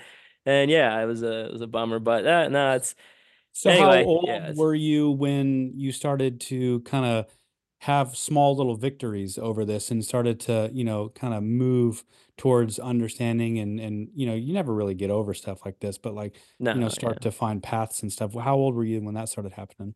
Speaker 2: and yeah, it was a it was a bummer, but uh, no, it's
Speaker 3: So
Speaker 2: Anyway,
Speaker 3: how old
Speaker 2: yeah,
Speaker 3: were you when you started to kind of have small little victories over this and started to, you know, kind of move towards understanding and and you know, you never really get over stuff like this, but like,
Speaker 2: no
Speaker 3: you know,
Speaker 2: yeah.
Speaker 3: start to find paths and stuff. How old were you when that started happening?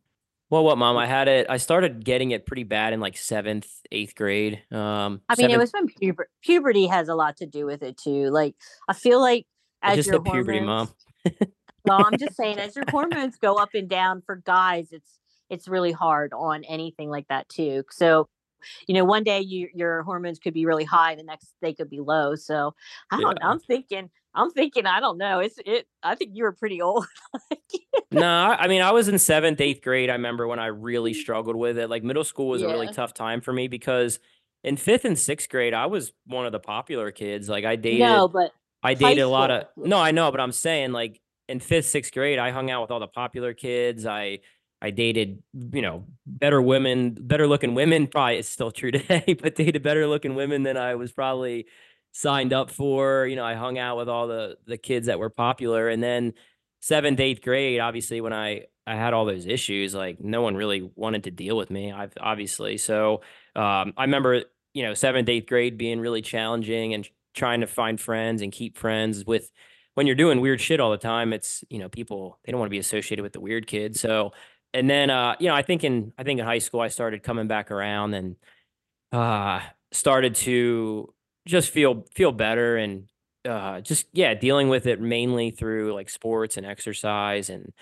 Speaker 2: Well, what, mom? I had it. I started getting it pretty bad in like seventh, eighth grade. Um,
Speaker 1: I mean, it was when puber- puberty has a lot to do with it too. Like, I feel like
Speaker 2: I
Speaker 1: as
Speaker 2: just
Speaker 1: your
Speaker 2: hit puberty, mom.
Speaker 1: hormones, no, I'm just saying, as your hormones go up and down for guys, it's it's really hard on anything like that too. So, you know, one day you, your hormones could be really high, the next they could be low. So, I don't.
Speaker 2: Yeah.
Speaker 1: I'm thinking. I'm thinking. I don't know. It's it. I think you were pretty old.
Speaker 2: no, I I mean, I was in seventh, eighth grade. I remember when I really mm. struggled with it. Like middle school was a really tough time for me because in fifth and sixth grade, I was one of the popular kids. Like I dated,
Speaker 1: no, but
Speaker 2: I dated a lot of. No, I know, but I'm saying like in fifth, sixth grade, I hung out with all the popular kids. I I dated, you know, better women, better looking women. Probably it's still true today, but dated better looking women than I was probably signed up for. You know, I hung out with all the the kids that were popular, and then seventh, eighth grade, obviously when I I had all those issues, like no one really wanted to deal with me. I've obviously so um, I remember you know seventh, eighth grade being really challenging and trying to find friends and keep friends with when you're doing weird shit all the time. It's you know people they don't want to be associated with the weird kids. So and then uh, you know I think in I think in high school I started coming back around and uh started to just feel feel better and uh just yeah dealing with it mainly through like sports and exercise and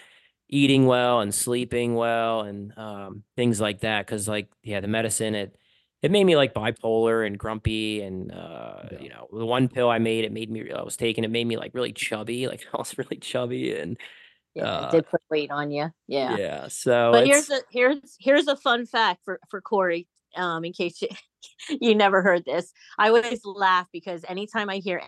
Speaker 2: eating well and sleeping well and um things like that cuz like yeah the medicine it it made me like bipolar and grumpy and uh
Speaker 3: Yeah.
Speaker 2: you know the one pill I made it made me I was taking it made me like really chubby like I was really chubby and
Speaker 1: yeah,
Speaker 2: uh,
Speaker 1: it did put weight on you. Yeah.
Speaker 2: yeah, so
Speaker 1: but here's a here's here's a fun fact for for Cory. Um, in case you you never heard this, I always laugh because anytime I hear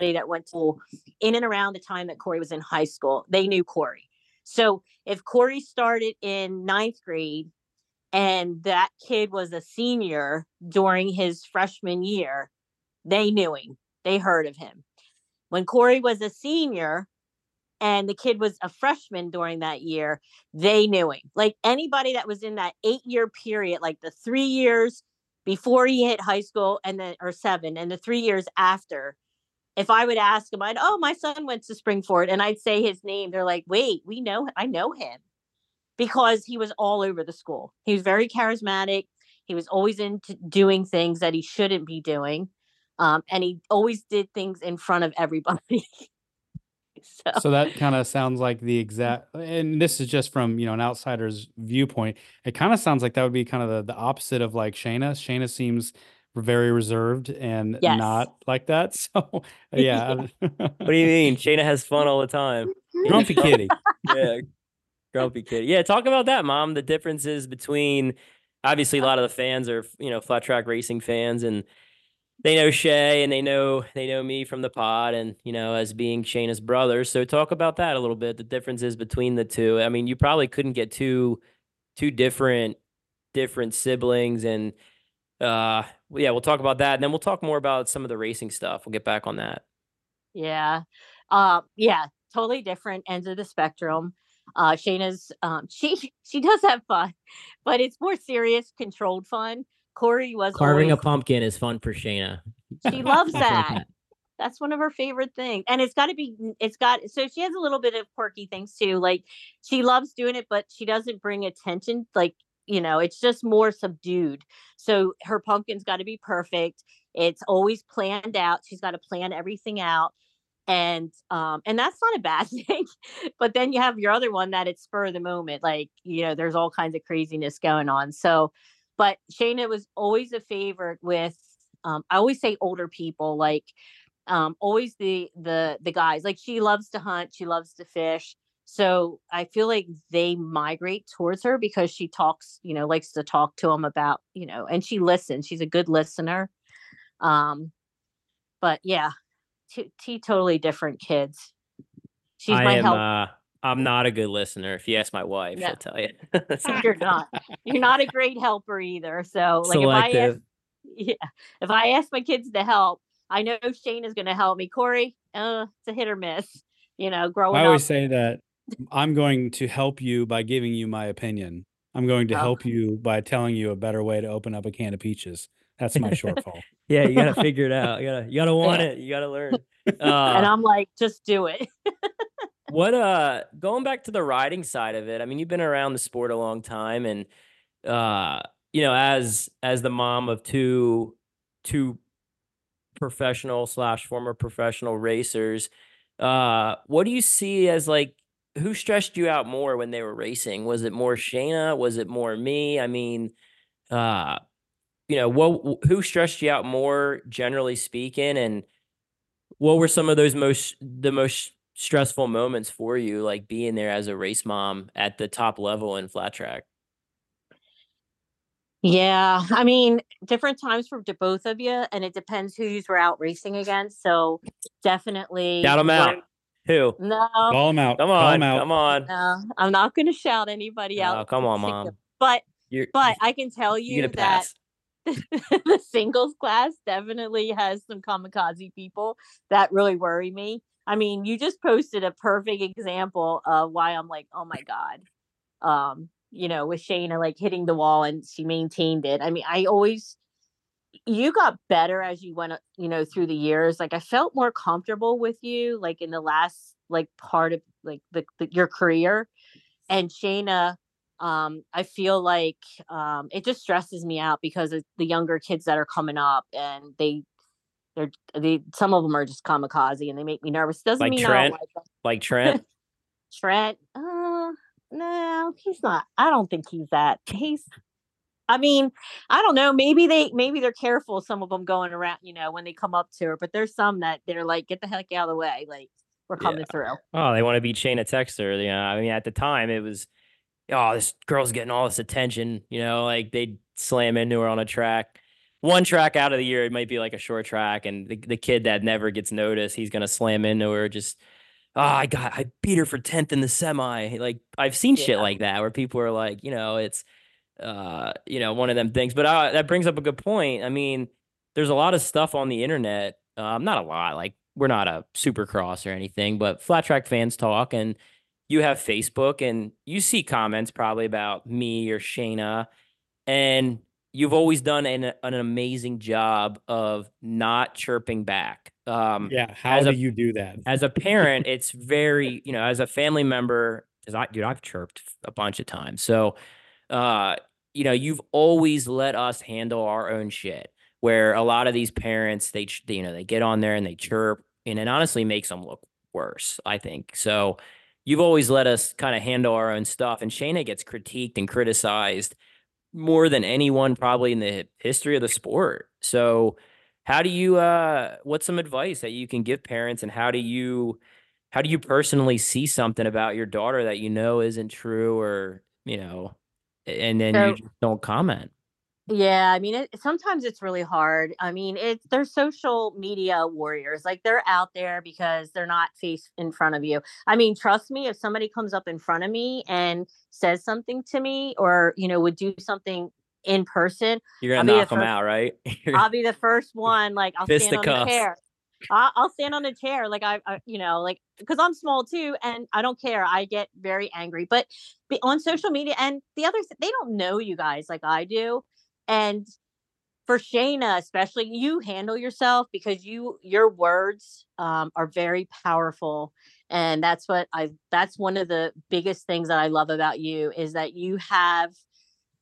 Speaker 1: anybody that went to in and around the time that Cory was in high school, they knew Cory. So if Cory started in ninth grade and that kid was a senior during his freshman year, they knew him. They heard of him. When Cory was a senior and the kid was a freshman during that year, they knew him. Like anybody that was in that eight year period, like the three years before he hit high school and then or seven and the three years after, if I would ask him, I'd, oh, my son went to Springford and I'd say his name, they're like, wait, we know, I know him because he was all over the school. He was very charismatic. He was always into doing things that he shouldn't be doing. Um, and he always did things in front of everybody. so,
Speaker 3: So that kind of sounds like the exact, and this is just from, you know, an outsider's viewpoint. It kind of sounds like that would be kind of the, the opposite of like Shayna. Shayna seems very reserved and
Speaker 1: Yes.
Speaker 3: not like that. So yeah.
Speaker 2: what do you mean? Shayna has fun all the time.
Speaker 3: Grumpy kitty.
Speaker 2: yeah, grumpy kid. Yeah, talk about that, mom. The differences between obviously a lot of the fans are you know flat track racing fans, and they know Shay and they know they know me from the pod, and you know as being Shayna's brother. So talk about that a little bit. The differences between the two. I mean, you probably couldn't get two two different different siblings, and uh, yeah, we'll talk about that, and then we'll talk more about some of the racing stuff. We'll get back on that.
Speaker 1: Yeah. Uh, yeah, totally different ends of the spectrum. Uh, Shayna's um, she she does have fun, but it's more serious, controlled fun. Cory was
Speaker 4: Carving a pumpkin is fun for Shayna.
Speaker 1: she loves that. That's one of her favorite things, and it's got to be. It's got so she has a little bit of quirky things too. Like she loves doing it, but she doesn't bring attention. Like you know, it's just more subdued. So her pumpkin's got to be perfect. It's always planned out. She's got to plan everything out and um and that's not a bad thing but then you have your other one that it's spur of the moment like you know there's all kinds of craziness going on so but shayna was always a favorite with um i always say older people like um always the the the guys like she loves to hunt she loves to fish so i feel like they migrate towards her because she talks you know likes to talk to them about you know and she listens she's a good listener um but yeah two, two totally different kids. She's
Speaker 2: I
Speaker 1: my
Speaker 2: am.
Speaker 1: help.
Speaker 2: Uh, I'm not a good listener. If you ask my wife,
Speaker 1: No.
Speaker 2: she'll tell you.
Speaker 1: You're not. You're not a great helper either. So like if I ask,
Speaker 2: Selective.
Speaker 1: yeah, if I ask my kids to help, I know Shane is going to help me. Cory, uh, it's a hit or miss. You know, growing up.
Speaker 3: I always
Speaker 1: up.
Speaker 3: say that I'm going to help you by giving you my opinion. I'm going to
Speaker 1: Oh.
Speaker 3: help you by telling you a better way to open up a can of peaches. That's my shortfall.
Speaker 4: Yeah, you gotta figure it out. You gotta you gotta want
Speaker 1: Yeah.
Speaker 4: it. You gotta learn.
Speaker 1: and
Speaker 4: Uh,
Speaker 1: I'm like, just do it.
Speaker 2: What uh going back to the riding side of it i mean you've been around the sport a long time and uh you know as as the mom of two two professional slash former professional racers uh what do you see as like who stressed you out more when they were racing? Was it more shayna was it more me? I mean uh you know what who stressed you out more generally speaking and what were some of those most the most stressful moments for you like being there as a race mom at the top level in flat track
Speaker 1: Yeah, I mean, different times for the both of you, and it depends who you were out racing against. So definitely
Speaker 2: shout them out
Speaker 1: one-
Speaker 2: who
Speaker 1: No,
Speaker 3: Call them out.
Speaker 2: come
Speaker 3: Call
Speaker 2: on
Speaker 3: 'em out.
Speaker 2: come on
Speaker 1: no, I'm not going to shout anybody
Speaker 2: oh,
Speaker 1: out.
Speaker 2: come on
Speaker 1: particular-
Speaker 2: mom
Speaker 1: But
Speaker 2: you're
Speaker 1: but I can tell
Speaker 2: you
Speaker 1: you
Speaker 2: get a
Speaker 1: that
Speaker 2: pass
Speaker 1: the singles class definitely has some kamikaze people that really worry me. I mean, you just posted a perfect example of why I'm like, oh my god. Um, you know, with Shayna like hitting the wall and she maintained it. I mean, I always you got better as you went, uh, you know, through the years. Like I felt more comfortable with you, like in the last like part of like the, the your career. And Shayna, um, I feel like um, it just stresses me out because of the younger kids that are coming up, and they, they're they some of them are just kamikaze, and they make me nervous. Doesn't
Speaker 2: Like
Speaker 1: mean I
Speaker 2: Trent?
Speaker 1: don't like them.
Speaker 2: like trent
Speaker 1: Trent, uh, no, he's not. I don't think he's that. He's. I mean, I don't know. Maybe they, maybe they're careful. Some of them going around, you know, when they come up to her. But there's some that they're like, "Get the heck out of the way!" Like we're
Speaker 2: Yeah.
Speaker 1: coming through.
Speaker 2: oh they want to beat shayna texter you know i mean at the time it was oh this girl's getting all this attention you know like they'd slam into her on a track one track out of the year it might be like a short track and the, the kid that never gets noticed he's gonna slam into her just oh i got i beat her for 10th in the semi. Like i've seen shit like that where people are like you know it's uh you know one of them things but uh, that brings up a good point i mean there's a lot of stuff on the internet um not a lot like we're not a supercross or anything but flat track fans talk and you have facebook and you see comments probably about me or shayna and you've always done an, an amazing job of not chirping back um
Speaker 3: Yeah. How
Speaker 2: as
Speaker 3: do
Speaker 2: a-
Speaker 3: you do that?
Speaker 2: as a parent, it's very, you know, as a family member, because I, dude, I've chirped a bunch of times. So, uh, you know, you've always let us handle our own shit. Where a lot of these parents, they, you know, they get on there and they chirp, and it honestly makes them look worse. I think so. You've always let us kind of handle our own stuff, and Shayna gets critiqued and criticized more than anyone probably in the history of the sport. So, how do you uh what's some advice that you can give parents and how do you how do you personally see something about your daughter that you know isn't true or you know and then you
Speaker 1: So-
Speaker 2: just don't comment
Speaker 1: Yeah, I mean, it, sometimes it's really hard. I mean, it's they're social media warriors. Like they're out there because they're not face in front of you. I mean, trust me, if somebody comes up in front of me and says something to me, or you know, would do something in person,
Speaker 2: you're gonna
Speaker 1: be the
Speaker 2: knock them
Speaker 1: first-
Speaker 2: out right
Speaker 1: I'll be the first one. Like I'll stand on the chair. I'll, I'll stand on a chair, like I, I, you know, like because I'm small too, and I don't care. I get very angry, but be, on social media and the others, they don't know you guys like I do, and for Shayna especially, you handle yourself because you your words um, are very powerful, and that's what I. That's one of the biggest things that I love about you is that you have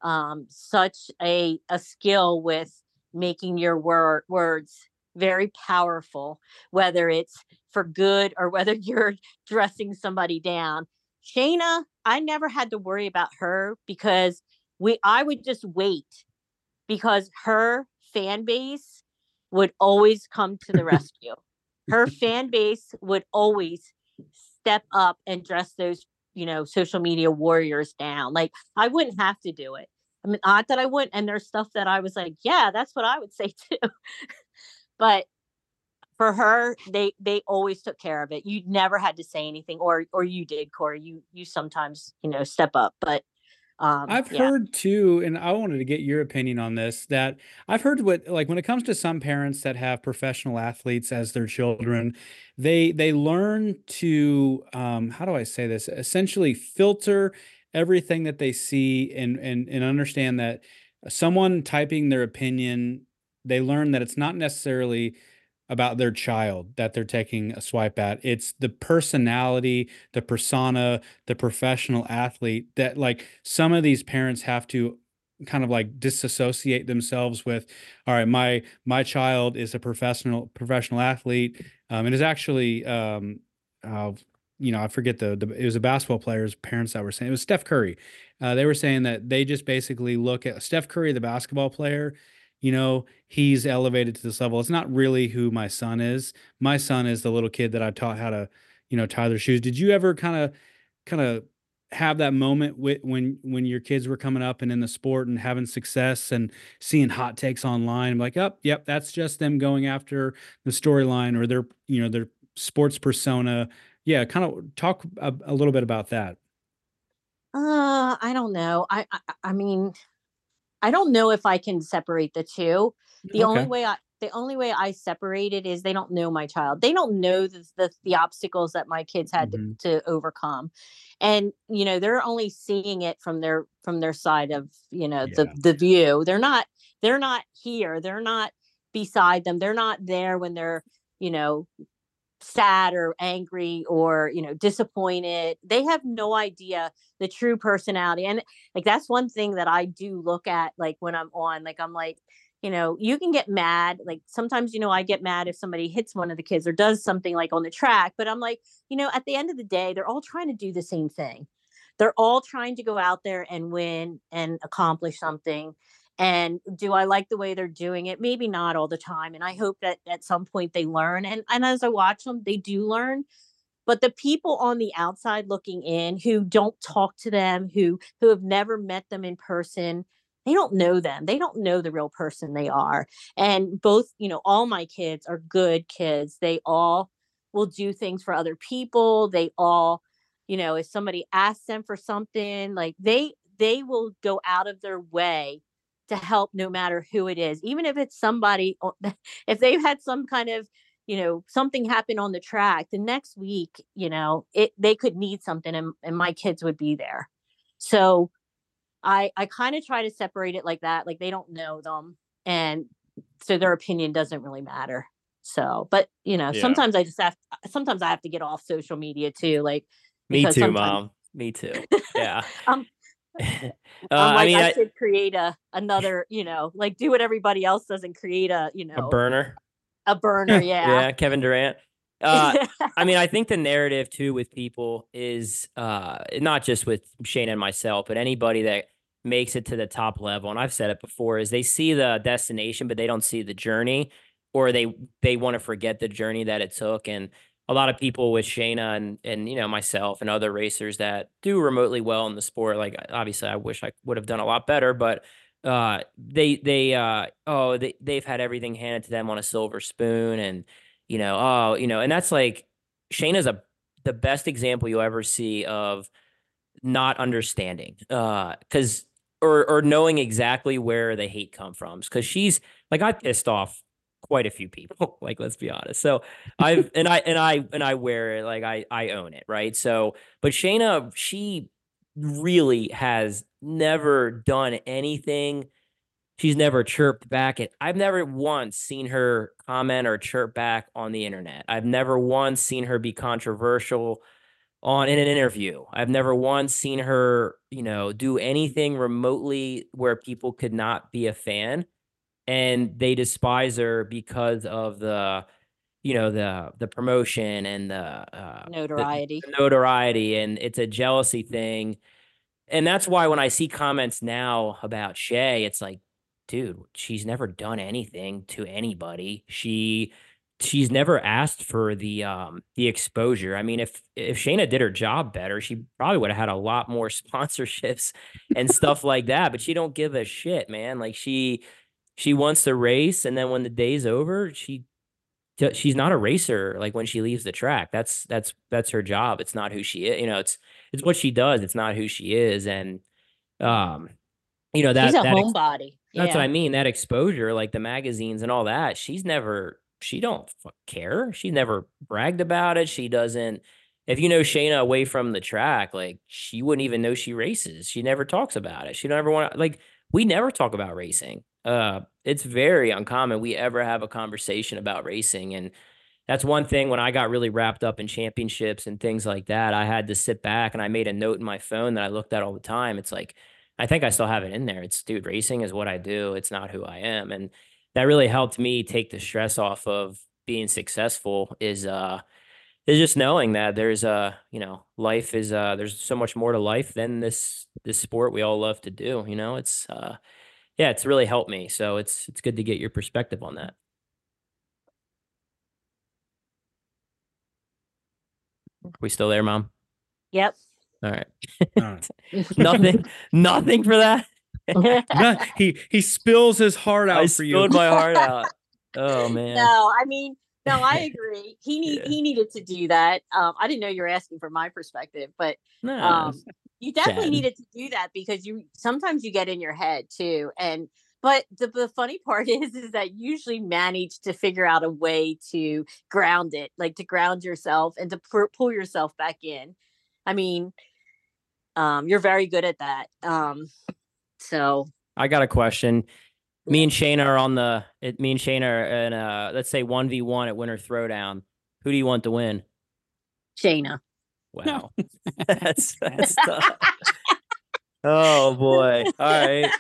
Speaker 1: um, such a a skill with making your word words very powerful, whether it's for good or whether you're dressing somebody down. Shayna, I never had to worry about her because we I would just wait because her fan base would always come to the rescue. Her fan base would always step up and dress those, you know, social media warriors down. Like I wouldn't have to do it. I mean, not that I wouldn't. And there's stuff that I was like, yeah, that's what I would say too. but for her, they they always took care of it. You never had to say anything, or or you did, Cory. You you sometimes you know step up, but um,
Speaker 3: I've
Speaker 1: yeah.
Speaker 3: heard too, and I wanted to get your opinion on this. That I've heard what like when it comes to some parents that have professional athletes as their children, they they learn to um, how do I say this? Essentially, filter everything that they see and and and understand that someone typing their opinion, they learn that it's not necessarily about their child that they're taking a swipe at. It's the personality, the persona, the professional athlete that like some of these parents have to kind of like disassociate themselves with all right my my child is a professional professional athlete um, and is actually um, uh, you know i forget the, the it was a basketball player's parents that were saying it was steph curry uh, they were saying that they just basically look at steph curry the basketball player you know, he's elevated to this level. It's not really who my son is. My son is the little kid that I taught how to, you know, tie their shoes. Did you ever kind of, kind of have that moment with when when your kids were coming up and in the sport and having success and seeing hot takes online I'm like oh yep that's just them going after the storyline or their you know their sports persona yeah kind of talk a, a little bit about that
Speaker 1: uh i don't know I, I i mean I don't know if I can separate the two. The only way I the only way I separate it is they don't know my child. They don't know the the, the obstacles that my kids had
Speaker 3: Mhm.
Speaker 1: to, to overcome. And you know, they're only seeing it from their from their side of, you know, the the view. They're not they're not here. They're not beside them. They're not there when they're, you know, sad or angry or you know disappointed. They have no idea the true personality and like that's one thing that i do look at like when i'm on like i'm like you know you can get mad like sometimes you know i get mad if somebody hits one of the kids or does something like on the track but i'm like you know at the end of the day they're all trying to do the same thing. They're all trying to go out there and win and accomplish something and do i like the way they're doing it? Maybe not all the time and i hope that at some point they learn and and as i watch them they do learn but the people on the outside looking in who don't talk to them who who have never met them in person they don't know them they don't know the real person they are and both you know all my kids are good kids they all will do things for other people they all you know if somebody asks them for something like they they will go out of their way to help no matter who it is even if it's somebody if they've had some kind of you know something happen on the track the next week you know it they could need something and, and my kids would be there so i i kind of try to separate it like that like they don't know them and so their opinion doesn't really matter so but you know
Speaker 2: Yeah.
Speaker 1: sometimes i just have sometimes i have to get off social media too like
Speaker 2: Me too, mom. Me too. Yeah.
Speaker 1: Um,
Speaker 2: uh,
Speaker 1: I'm
Speaker 2: I mean,
Speaker 1: I,
Speaker 2: I-
Speaker 1: should create a another, you know, like do what everybody else does and create a, you know,
Speaker 2: a burner.
Speaker 1: a burner.
Speaker 2: Yeah.
Speaker 1: Yeah.
Speaker 2: Kevin Durant. Uh, I mean, I think the narrative too with people is uh, not just with Shane and myself, but anybody that makes it to the top level. And I've said it before: is they see the destination, but they don't see the journey, or they they want to forget the journey that it took. And a lot of people with Shayna and and you know myself and other racers that do remotely well in the sport, like obviously I wish I would have done a lot better, but uh they they uh oh they they've had everything handed to them on a silver spoon and you know oh you know and that's like Shayna's a the best example you'll ever see of not understanding uh cuz or or knowing exactly where the hate come from cuz she's like I pissed off quite a few people like let's be honest so I've and I and I and I wear it like I I own it right so but Shayna she really has never done anything She's never chirped back at I've never once seen her comment or chirp back on the internet. I've never once seen her be controversial on in an interview. I've never once seen her, you know, do anything remotely where people could not be a fan. And they despise her because of the you know the the promotion and the uh, the-
Speaker 1: Notoriety.
Speaker 2: the notoriety and it's a jealousy thing. And that's why when i see comments now about shay it's like dude she's never done anything to anybody. She she's never asked for the um the exposure. I mean if if shayna did her job better she probably would have had a lot more sponsorships and stuff like that but she don't give a shit man. Like she she wants to race and then when the day's over she she's not a racer like when she leaves the track that's that's that's her job it's not who she is you know it's it's what she does it's not who she is and um you know that
Speaker 1: She's a
Speaker 2: that ex-
Speaker 1: homebody.
Speaker 2: that's what i mean that exposure like the magazines and all that she's never she don't care she never bragged about it she doesn't if you know Shayna away from the track, like she wouldn't even know she races. She never talks about it. She don't ever want to like we never talk about racing. Uh it's very uncommon we ever have a conversation about racing and that's one thing when I got really wrapped up in championships and things like that, I had to sit back and I made a note in my phone that I looked at all the time. It's like I think I still have it in there. It's dude, racing is what I do. It's not who I am. And that really helped me take the stress off of being successful is uh is just knowing that there's uh you know life is uh there's so much more to life than this this sport we all love to do you know it's uh yeah it's really helped me so it's it's good to get your perspective on that Are we still there mom
Speaker 1: Yep.
Speaker 2: all right nothing nothing for that
Speaker 3: no, he he spills his heart out
Speaker 2: i
Speaker 3: for you.
Speaker 2: spilled my heart out oh man
Speaker 1: no, I mean, no, I agree. He need
Speaker 2: Yeah.
Speaker 1: he needed to do that. Um, I didn't know you were asking for my perspective, but
Speaker 2: no,
Speaker 1: um, you definitely needed to do that because you sometimes you get in your head too. And but the, the funny part is is that you usually manage to figure out a way to ground it, like to ground yourself and to pu- pull yourself back in. I mean, um, you're very good at that. Um, so
Speaker 2: I got a question. Me and Shayna are on the. It, me and Shayna are in uh let's say one v one at Winter Throwdown. Who do you want to win?
Speaker 1: Shayna.
Speaker 2: Wow, that's that's tough. oh boy! All right,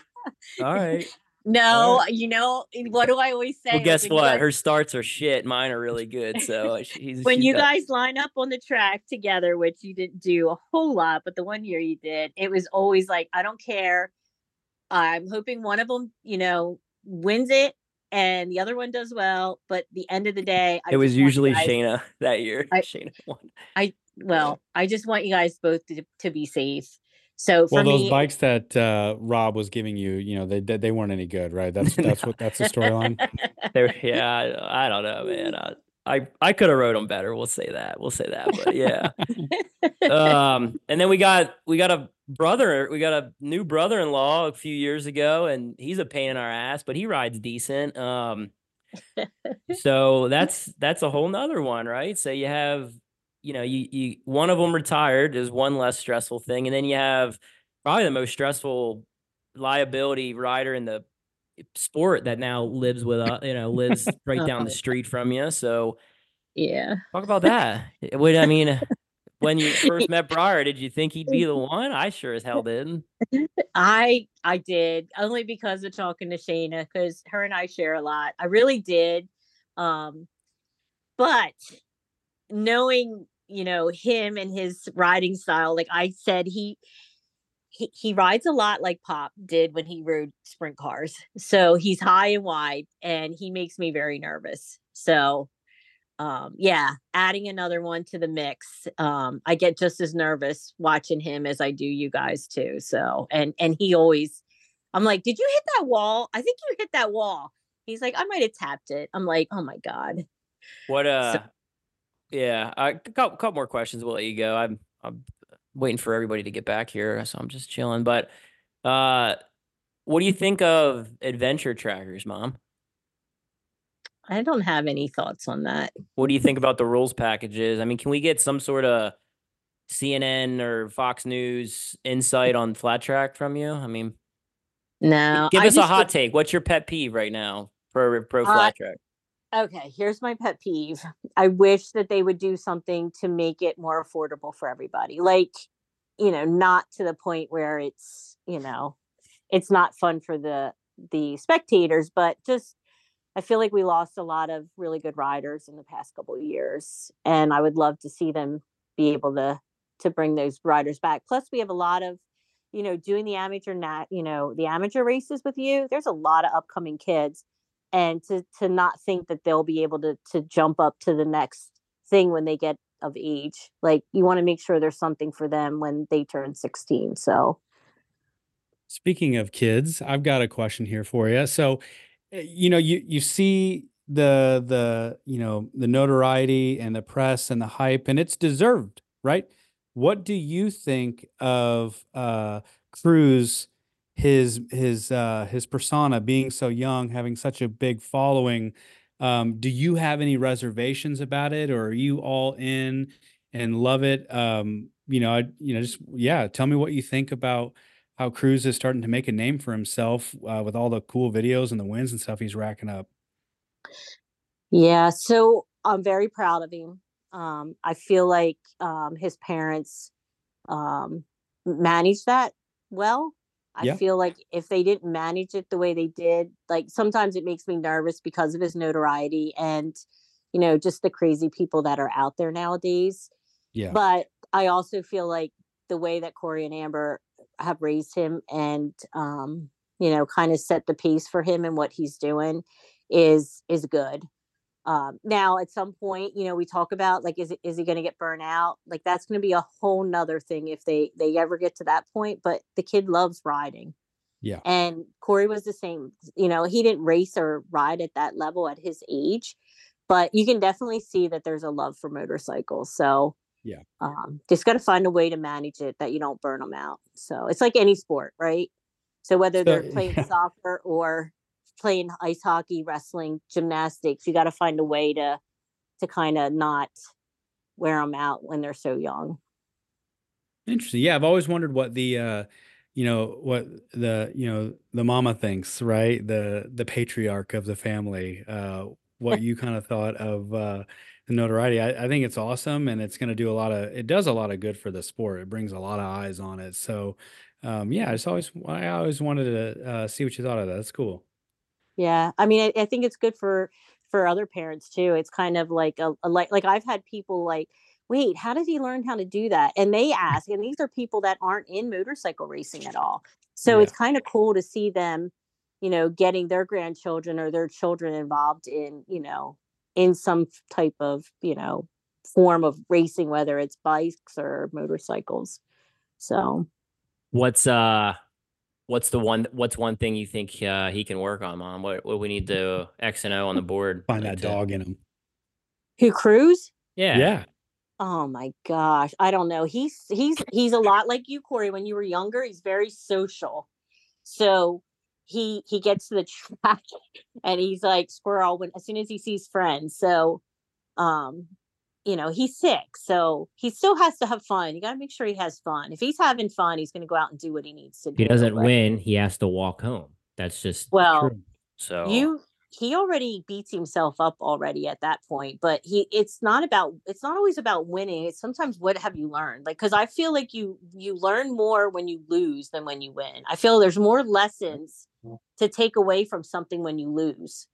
Speaker 2: all right.
Speaker 1: No, you know what do I always say?
Speaker 2: Well, guess what?
Speaker 1: guys-
Speaker 2: Her starts are shit. Mine are really good. So uh, she's
Speaker 1: when you guys line up on the track together, which you didn't do a whole lot, but the one year you did, it was always like, I don't care. I'm hoping one of them, you know, wins it and the other one does well. But the end of the day, I
Speaker 2: it was
Speaker 1: just want you
Speaker 2: usually Shayna that year.
Speaker 1: I-
Speaker 2: Shayna won.
Speaker 1: Well, I just want you guys both to, to be safe. So for
Speaker 3: well, those
Speaker 1: me,
Speaker 3: bikes that uh, Rob was giving you, you know, they they they weren't any good, right? That's that's what that's the storyline.
Speaker 2: Yeah, I, I don't know, man. I I, I could have wrote them better. We'll say that. We'll say that. But yeah. um, and then we got we got a brother, we got a new brother-in-law a few years ago, and he's a pain in our ass, but he rides decent. Um, so that's that's a whole nother one, right? So you have, you know, you you one of them retired is one less stressful thing, and then you have probably the most stressful liability rider in the sport that now lives with us, you know, lives right down the street from you. So
Speaker 1: yeah.
Speaker 2: Talk about that. What I mean, when you first met Briar, did you think he'd be the one? I sure as hell didn't.
Speaker 1: I I did only because of talking to Shayna because her and I share a lot. I really did. Um, but knowing you know him and his riding style, like I said, he he he rides a lot like Pop did when he rode sprint cars. So he's high and wide, and he makes me very nervous. So um yeah adding another one to the mix um i get just as nervous watching him as i do you guys too so and and he always i'm like did you hit that wall i think you hit that wall he's like i might have tapped it i'm like oh my god
Speaker 2: What uh yeah, a couple, couple more questions we'll let you go. I'm I'm waiting for everybody to get back here, so I'm just chilling. But uh what do you think of adventure trackers, mom?
Speaker 1: i don't have any thoughts on that
Speaker 2: What do you think about the rules packages? I mean, can we get some sort of CNN or Fox News insight on flat track from you? I mean,
Speaker 1: no
Speaker 2: give us a hot take. What's your pet peeve right now for pro
Speaker 1: Uh,
Speaker 2: flat track?
Speaker 1: Okay here's my pet peeve i wish that they would do something to make it more affordable for everybody like you know not to the point where it's you know it's not fun for the the spectators, but just I feel like we lost a lot of really good riders in the past couple of years, and I would love to see them be able to to bring those riders back. Plus, we have a lot of, you know, doing the amateur nat, you know, the amateur races with you. There's a lot of upcoming kids, and to to not think that they'll be able to to jump up to the next thing when they get of age. Like you want to make sure there's something for them when they turn 16. So
Speaker 3: Speaking of kids, I've got a question here for you. So, eh, you know, you you see the the you know the notoriety and the press and the hype, and it's deserved, right? What do you think of uh, Cruz, his his uh, his persona being so young, having such a big following? Um, do you have any reservations about it, or are you all in and love it? Um, you know, I, you know, just yeah, tell me what you think about how Cruz is starting to make a name for himself uh, with all the cool videos and the wins and stuff he's racking up.
Speaker 1: Yeah, so I'm very proud of him. Um, I feel like um, his parents um, managed that well. I
Speaker 3: Yeah.
Speaker 1: feel like if they didn't manage it the way they did, like sometimes it makes me nervous because of his notoriety and, you know, just the crazy people that are out there nowadays.
Speaker 3: Yeah.
Speaker 1: But I also feel like the way that Cory and Amber have raised him and, um, you know, kind of set the pace for him and what he's doing is is good. Um, now, at some point, you know, we talk about like, is it is he going to get burnt out? Like, that's going to be a whole nother thing if they they ever get to that point. But the kid loves riding,
Speaker 3: Yeah.
Speaker 1: and Cory was the same. You know, he didn't race or ride at that level at his age, but you can definitely see that there's a love for motorcycles. So
Speaker 3: Yeah.
Speaker 1: um, just got to find a way to manage it that you don't burn them out. So it's like any sport, right? So whether
Speaker 3: So,
Speaker 1: they're playing
Speaker 3: yeah.
Speaker 1: soccer or playing ice hockey, wrestling, gymnastics, you got to find a way to to kind of not wear them out when they're so young.
Speaker 3: Interesting. Yeah, I've always wondered what the uh you know what the you know the mama thinks, right? The the patriarch of the family. Uh what you kind of thought of uh the notoriety. I, I think it's awesome and it's gonna do a lot of it does a lot of good for the sport. It brings a lot of eyes on it. So um yeah, I just always I always wanted to uh see what you thought of that. That's cool.
Speaker 1: Yeah, I mean, I, I think it's good for for other parents too. It's kind of like a, a like like I've had people like, wait, how did he learn how to do that? And they ask, and these are people that aren't in motorcycle racing at all. So
Speaker 3: Yeah.
Speaker 1: it's kind of cool to see them, you know, getting their grandchildren or their children involved in, you know, in some type of, you know, form of racing, whether it's bikes or motorcycles. So
Speaker 2: What's uh what's the one what's one thing you think uh he can work on, mom? What what we need to X and O on the board?
Speaker 3: Find that
Speaker 2: to-
Speaker 3: dog in him.
Speaker 1: who Cruz?
Speaker 2: Yeah.
Speaker 3: Yeah.
Speaker 1: Oh my gosh, I don't know. He's he's he's a lot like you, Cory. When you were younger, he's very social. So he he gets to the track and he's like squirrel when as soon as he sees friends. So um, you know, he's sick. So he still has to have fun. You gotta make sure he has fun. If he's having fun, he's gonna go out and do what he needs to do.
Speaker 2: He doesn't win, he has to walk home. That's just
Speaker 1: Well,
Speaker 3: True.
Speaker 2: so
Speaker 1: you he already beats himself up already at that point but he it's not about it's not always about winning it's sometimes what have you learned like because i feel like you you learn more when you lose than when you win i feel there's more lessons to take away from something when you lose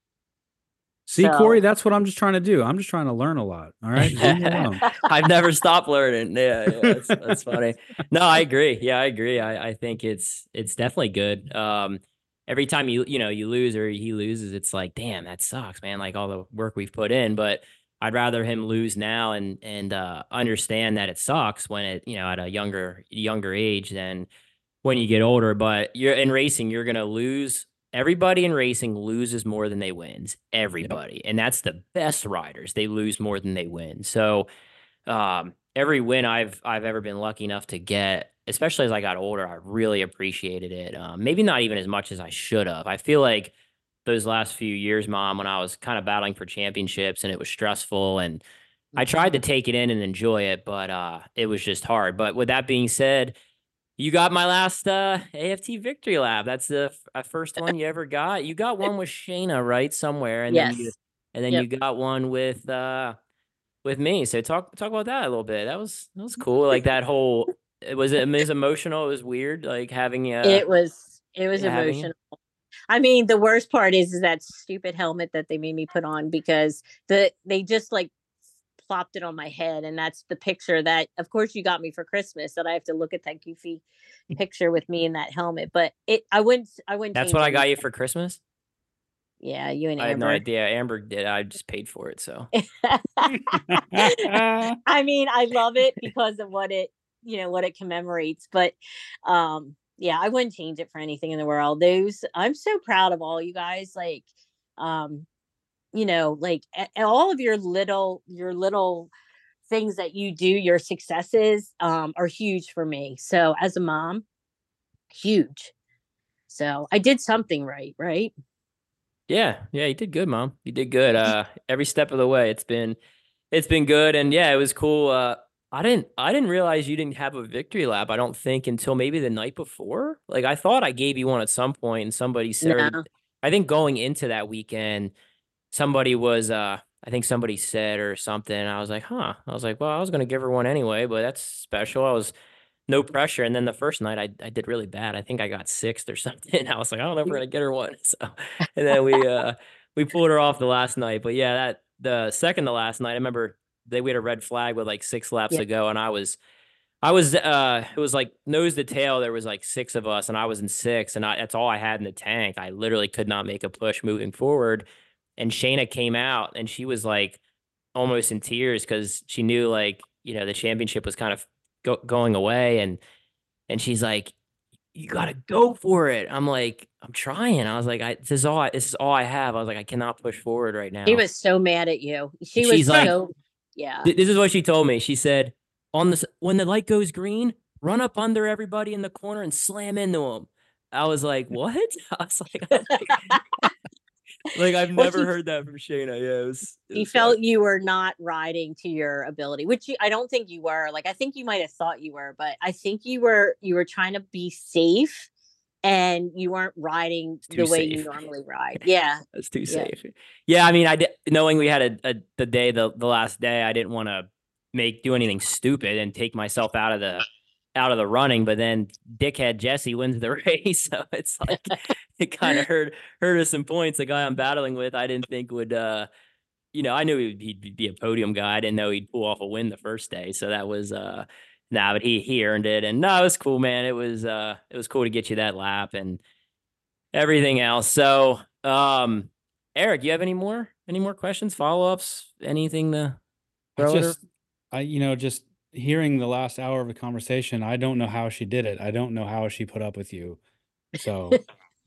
Speaker 3: See,
Speaker 1: Cory,
Speaker 3: that's what I'm just trying to do. I'm just trying to learn a lot. All right. Leave me alone.
Speaker 2: I've never stopped learning. Yeah, yeah that's, that's funny. No, I agree. Yeah, I agree. I, I think it's it's definitely good. Um, every time you you know you lose or he loses, it's like, damn, that sucks, man. Like all the work we've put in, but I'd rather him lose now and and uh, understand that it sucks when it you know at a younger younger age than when you get older. But you're in racing, you're gonna lose. Everybody in racing loses more than they wins. Everybody, and that's the best riders. They lose more than they win. So um, every win I've I've ever been lucky enough to get, especially as I got older, I really appreciated it. Um, maybe not even as much as I should have. I feel like those last few years, mom, when I was kind of battling for championships and it was stressful and I tried to take it in and enjoy it, but uh, it was just hard. But with that being said, you got my last uh, AFT victory Lab. That's the f- uh, first one you ever got. You got one with Shayna, right, somewhere, and then you and then
Speaker 1: Yep.
Speaker 2: you got one with uh with me. So talk talk about that a little bit. That was that was cool. Like that whole it was it was emotional. It was weird. Like having uh
Speaker 1: it was it was
Speaker 2: yeah, having-
Speaker 1: emotional I mean, the worst part is, is that stupid helmet that they made me put on because the they just like plopped it on my head, and that's the picture that, of course, you got me for Christmas. That I have to look at that goofy picture with me in that helmet. But it, I wouldn't, I wouldn't.
Speaker 2: That's what I got you for Christmas.
Speaker 1: Yeah, you and
Speaker 2: I had no
Speaker 1: Amber.
Speaker 2: idea. Amber did. I just paid for it. So
Speaker 1: I mean, I love it because of what it, you know, what it commemorates. But um, yeah, I wouldn't change it for anything in the world. Those I'm so proud of all you guys. Like, um, you know, like all of your little your little things that you do, your successes um are huge for me. So as a mom, huge. So I did something right, right?
Speaker 2: yeah, yeah, you did good, mom. You did good. Uh, every step of the way, it's been, it's been good, and yeah, it was cool. Uh, I didn't, I didn't realize you didn't have a victory lap. I don't think until maybe the night before. Like I thought I gave you one at some point, and somebody said,
Speaker 1: No.
Speaker 2: I think going into that weekend, somebody was, uh, I think somebody said or something. I was like, huh. I was like, well, I was gonna give her one anyway, but that's special. I was no pressure. And then the first night I, I did really bad. I think I got sixth or something. I was like, I don't know if we're gonna get her one. So and then we uh we pulled her off the last night. But yeah, that the second to last night, I remember they we had a red flag with like six laps
Speaker 1: Yeah.
Speaker 2: to go, and I was I was uh it was like nose to tail, there was like six of us, and I was in six, and I that's all I had in the tank. I literally could not make a push moving forward. And Shayna came out and she was like almost in tears because she knew like, you know, the championship was kind of go- going away and and she's like you gotta go for it. I'm like, I'm trying. I was like, I this is all I, this is all I have. I was like, I cannot push forward right now.
Speaker 1: She was so mad at you. She was
Speaker 2: like-
Speaker 1: so yeah.
Speaker 2: Th- this is what she told me. She said, on this when the light goes green, run up under everybody in the corner and slam into them. I was like, what? I was like, like I've never
Speaker 1: she-
Speaker 2: heard that from Shayna. Yeah, it was. it
Speaker 1: you
Speaker 2: was
Speaker 1: felt
Speaker 2: fun.
Speaker 1: you were not riding to your ability which you, i don't think you were like i think you might have thought you were but i think you were you were trying to be safe and you weren't riding the way you normally ride yeah
Speaker 2: That's too
Speaker 1: Yeah.
Speaker 2: safe. Yeah, I mean, I did knowing we had a, a the day the the last day, I didn't want to make do anything stupid and take myself out of the out of the running. But then dickhead Jesse wins the race, so it's like it kind of hurt hurt us some points. The guy I'm battling with, I didn't think would. uh you know, I knew he'd, he'd be a podium guy. I didn't know he'd pull off a win the first day. So that was uh nah, but he he earned it. And no, it was cool, man. It was uh it was cool to get you that lap and everything else. So um Erik, you have any more any more questions, follow-ups, anything to throw at her?
Speaker 3: just, I, you know, just hearing the last hour of the conversation, I don't know how she did it. I don't know how she put up with you. So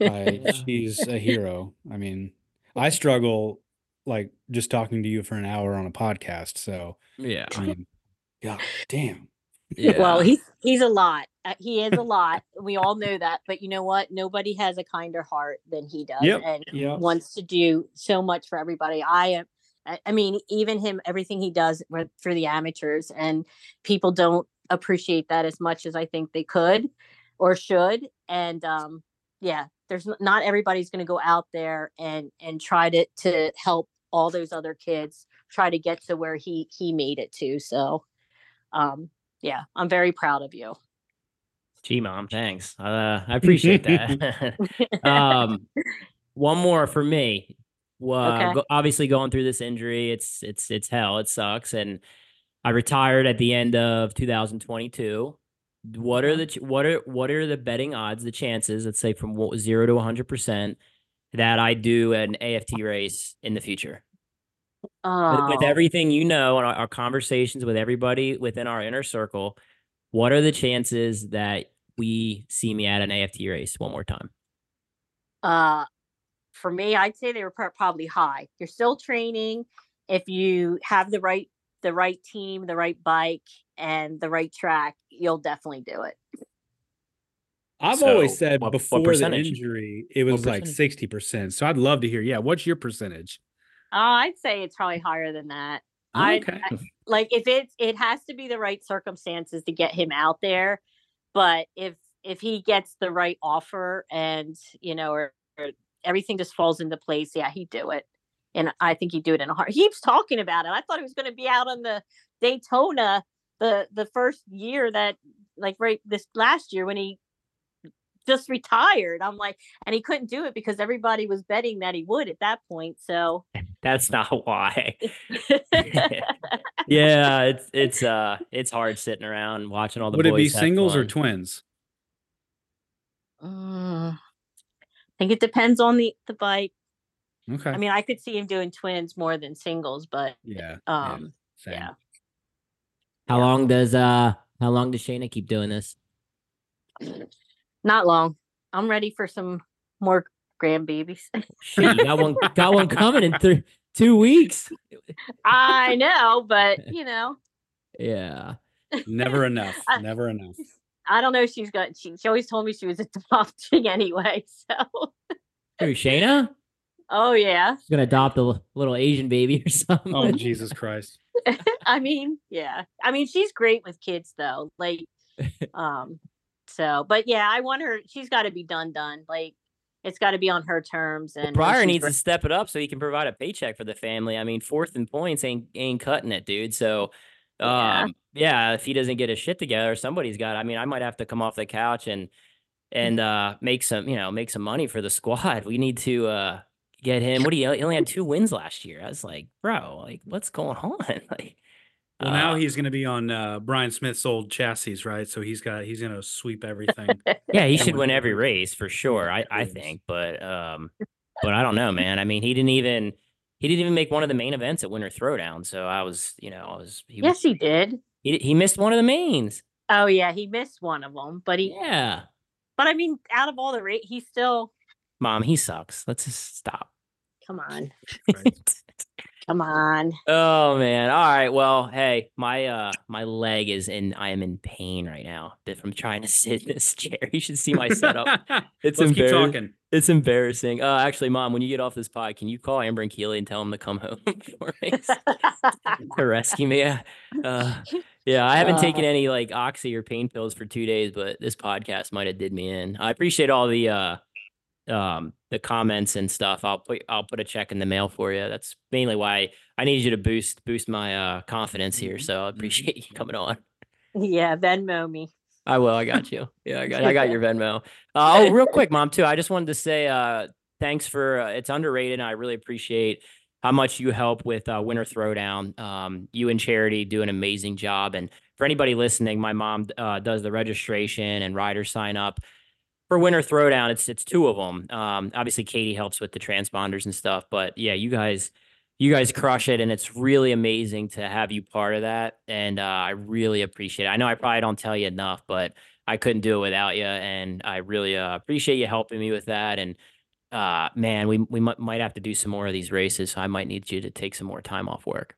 Speaker 3: I, she's a hero. I mean, I struggle like just talking to you for an hour on a podcast. So,
Speaker 2: Yeah.
Speaker 3: I mean, God damn.
Speaker 1: well he's he's a lot Uh, he is a lot we all know that but you know what nobody has a kinder heart than he does
Speaker 3: Yep,
Speaker 1: and
Speaker 3: yep.
Speaker 1: wants to do so much for everybody i am I- I mean, even him, everything he does for the amateurs, and people don't appreciate that as much as I think they could or should. And um, yeah, there's not everybody's going to go out there and and try to to help all those other kids try to get to where he he made it to. So, um, yeah, I'm very proud of you.
Speaker 2: Gee, mom, thanks. Uh, I appreciate that. um, one more for me. Well,
Speaker 1: Okay.
Speaker 2: go, obviously going through this injury, it's it's it's hell. It sucks, and I retired at the end of 2022. What are the ch- what are what are the betting odds, the chances, let's say from what zero to 100 percent, that I do an AFT race in the future? with, with
Speaker 1: Oh,
Speaker 2: everything you know and our, our conversations with everybody within our inner circle, what are the chances that we see me at an AFT race one more time?
Speaker 1: uh, for me, I'd say they were probably high. You're still training. If you have the right the right team, the right bike, and the right track, you'll definitely do it.
Speaker 3: I've always said
Speaker 2: what- what
Speaker 3: before the
Speaker 2: percentage?
Speaker 3: injury, it was like 60%. So I'd love to hear. Yeah. What's your percentage?
Speaker 1: Uh, I'd say it's probably higher than that. I
Speaker 3: Okay.
Speaker 1: like if it's it has to be the right circumstances to get him out there, but if if he gets the right offer and you know or, or everything just falls into place, yeah, he'd do it. And I think he'd do it in a heart. He keeps talking about it. I thought he was going to be out on the Daytona the the first year that like right this last year when he just retired. I'm like, and he couldn't do it because everybody was betting that he would at that point. So
Speaker 2: That's not why. yeah, it's it's uh it's hard sitting around watching all the
Speaker 3: Would it be
Speaker 2: boys have
Speaker 3: singles or twins?
Speaker 1: I think it depends on the the bike.
Speaker 3: Okay.
Speaker 1: I mean, I could see him doing twins more than singles, but
Speaker 3: yeah. yeah,
Speaker 1: um,
Speaker 3: same.
Speaker 1: yeah.
Speaker 4: How long does uh how long does Shayna keep doing this?
Speaker 1: not long. I'm ready for some more grandbabies.
Speaker 4: Shit, you got one got one coming in th- two weeks.
Speaker 1: I know, but you know,
Speaker 4: Yeah.
Speaker 3: Never enough. Never enough.
Speaker 1: I don't know. if She's got. She, she always told me she was adopting anyway. So,
Speaker 4: Who, Shayna?
Speaker 1: oh yeah.
Speaker 4: She's gonna adopt a little Asian baby or something.
Speaker 3: Oh Jesus Christ.
Speaker 1: I mean, yeah. I mean, she's great with kids though. Like, um, so, but yeah, I want her. She's got to be done, done. Like, it's got to be on her terms. And when Briar
Speaker 2: needs
Speaker 1: re-
Speaker 2: to step it up so he can provide a paycheck for the family. I mean, fourth and points ain't ain't cutting it, dude. So,
Speaker 1: Yeah.
Speaker 2: Um, yeah, if he doesn't get his shit together, somebody's got. I mean, I might have to come off the couch and and uh make some, you know, make some money for the squad. We need to uh get him. What do you? He only had two wins last year. I was like, bro, like, what's going on? Like,
Speaker 3: Well, now
Speaker 2: uh,
Speaker 3: he's going to be on uh, Bryan Smith's old chassis, right? So he's got he's going to sweep everything.
Speaker 2: Yeah, he should win every race for sure. I, I think, but um, but I don't know, man. I mean, he didn't even he didn't even make one of the main events at Winter Throwdown. So I was, you know, I was he
Speaker 1: yes, he did.
Speaker 2: he, he missed one of the mains.
Speaker 1: Oh yeah, he missed one of them, but he.
Speaker 2: Yeah,
Speaker 1: But I mean, out of all the rate, he still.
Speaker 2: mom, he sucks. Let's just stop.
Speaker 1: Come on,
Speaker 3: Right.
Speaker 1: come on.
Speaker 2: oh man. All right. Well, hey, my uh my leg is in. I am in pain right now bit from trying to sit in this chair. You should see my setup. It's
Speaker 3: Let's keep
Speaker 2: embarrassing.
Speaker 3: talking.
Speaker 2: It's embarrassing. Uh, actually, mom, when you get off this pod, can you call Amber and Keely and tell them to come home for me? to rescue me. Uh, uh, yeah, I haven't taken
Speaker 1: Uh.
Speaker 2: any like oxy or pain pills for two days, but this podcast might have did me in. I appreciate all the uh, um, the comments and stuff. I'll put I'll put a check in the mail for you. That's mainly why I need you to boost boost my uh confidence here.
Speaker 3: Mhm,
Speaker 2: So I
Speaker 3: mhm.
Speaker 2: appreciate you coming on.
Speaker 1: yeah, Venmo me.
Speaker 2: I will. I got you. Yeah, I got I got your Venmo. Uh, oh, real quick, mom, too. I just wanted to say uh, thanks for uh, it's underrated. And I really appreciate how much you help with uh, Winter Throwdown. Um, you and Charity do an amazing job. And for anybody listening, my mom uh, does the registration and rider sign up for Winter Throwdown. It's it's two of them. Um, obviously, Katie helps with the transponders and stuff. But yeah, you guys you guys crush it and it's really amazing to have you part of that and uh, i really appreciate it i know i probably don't tell you enough but i couldn't do it without you and i really uh, appreciate you helping me with that and uh, man we, we might, might have to do some more of these races so i might need you to take some more time off work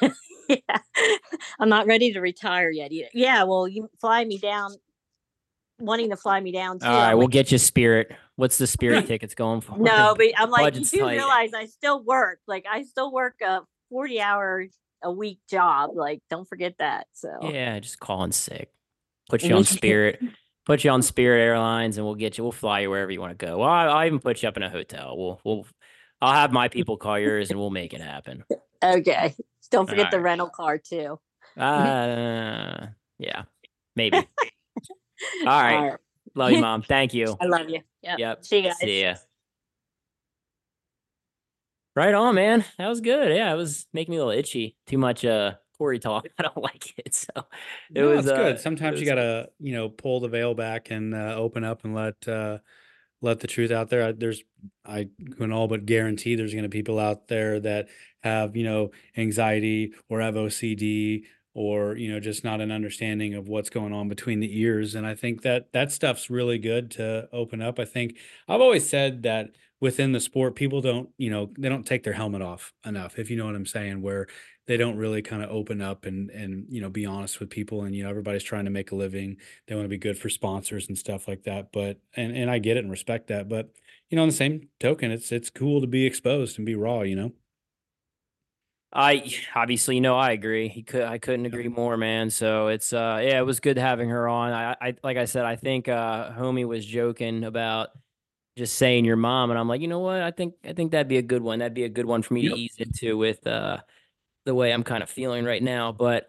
Speaker 1: yeah, I'm not ready to retire yet. Either. Yeah, well, you fly me down, wanting to fly me down too.
Speaker 2: all right
Speaker 1: I'm
Speaker 2: we'll get you spirit what's the spirit tickets going for
Speaker 1: no, but I'm like, you do
Speaker 2: tight.
Speaker 1: realize I still work. Like, I still work a 40 hour a week job. Like, don't forget that. So
Speaker 2: yeah just call calling sick put you on spirit put you on spirit airlines and we'll get you we'll fly you wherever you want to go well I'll, I'll even put you up in a hotel we'll we'll i'll have my people call yours and we'll make it happen
Speaker 1: okay. Don't forget the rental car too.
Speaker 2: uh yeah maybe all right
Speaker 1: All right.
Speaker 2: love you mom thank you
Speaker 1: I love you. Yep.
Speaker 2: Yep.
Speaker 1: See you guys.
Speaker 2: See ya. Right on, man. That was good. Yeah, it was making me a little itchy. Too much uh Cory talk. I don't like it. So it
Speaker 3: no,
Speaker 2: was
Speaker 3: it's
Speaker 2: uh,
Speaker 3: good.
Speaker 2: it
Speaker 3: Sometimes you gotta, you know, pull the veil back and uh, open up and let uh, let the truth out there. I- There's, I can all but guarantee there's gonna be people out there that have, you know, anxiety or have OCD or you know just not an understanding of what's going on between the ears and i think that that stuff's really good to open up. I think i've always said that within the sport people don't you know they don't take their helmet off enough if you know what i'm saying where they don't really kind of open up and and you know be honest with people and you know everybody's trying to make a living they want to be good for sponsors and stuff like that but and and i get it and respect that but you know on the same token it's it's cool to be exposed and be raw you know
Speaker 2: I obviously, you know, I agree. He could, I couldn't agree more, man. So it's, uh, yeah, it was good having her on. I, I, like I said, I think, uh, homie was joking about just saying your mom, and I'm like, you know what? I think, I think that'd be a good one. That'd be a good one for me
Speaker 3: Yep.
Speaker 2: to ease into with, uh, the way I'm kind of feeling right now. But,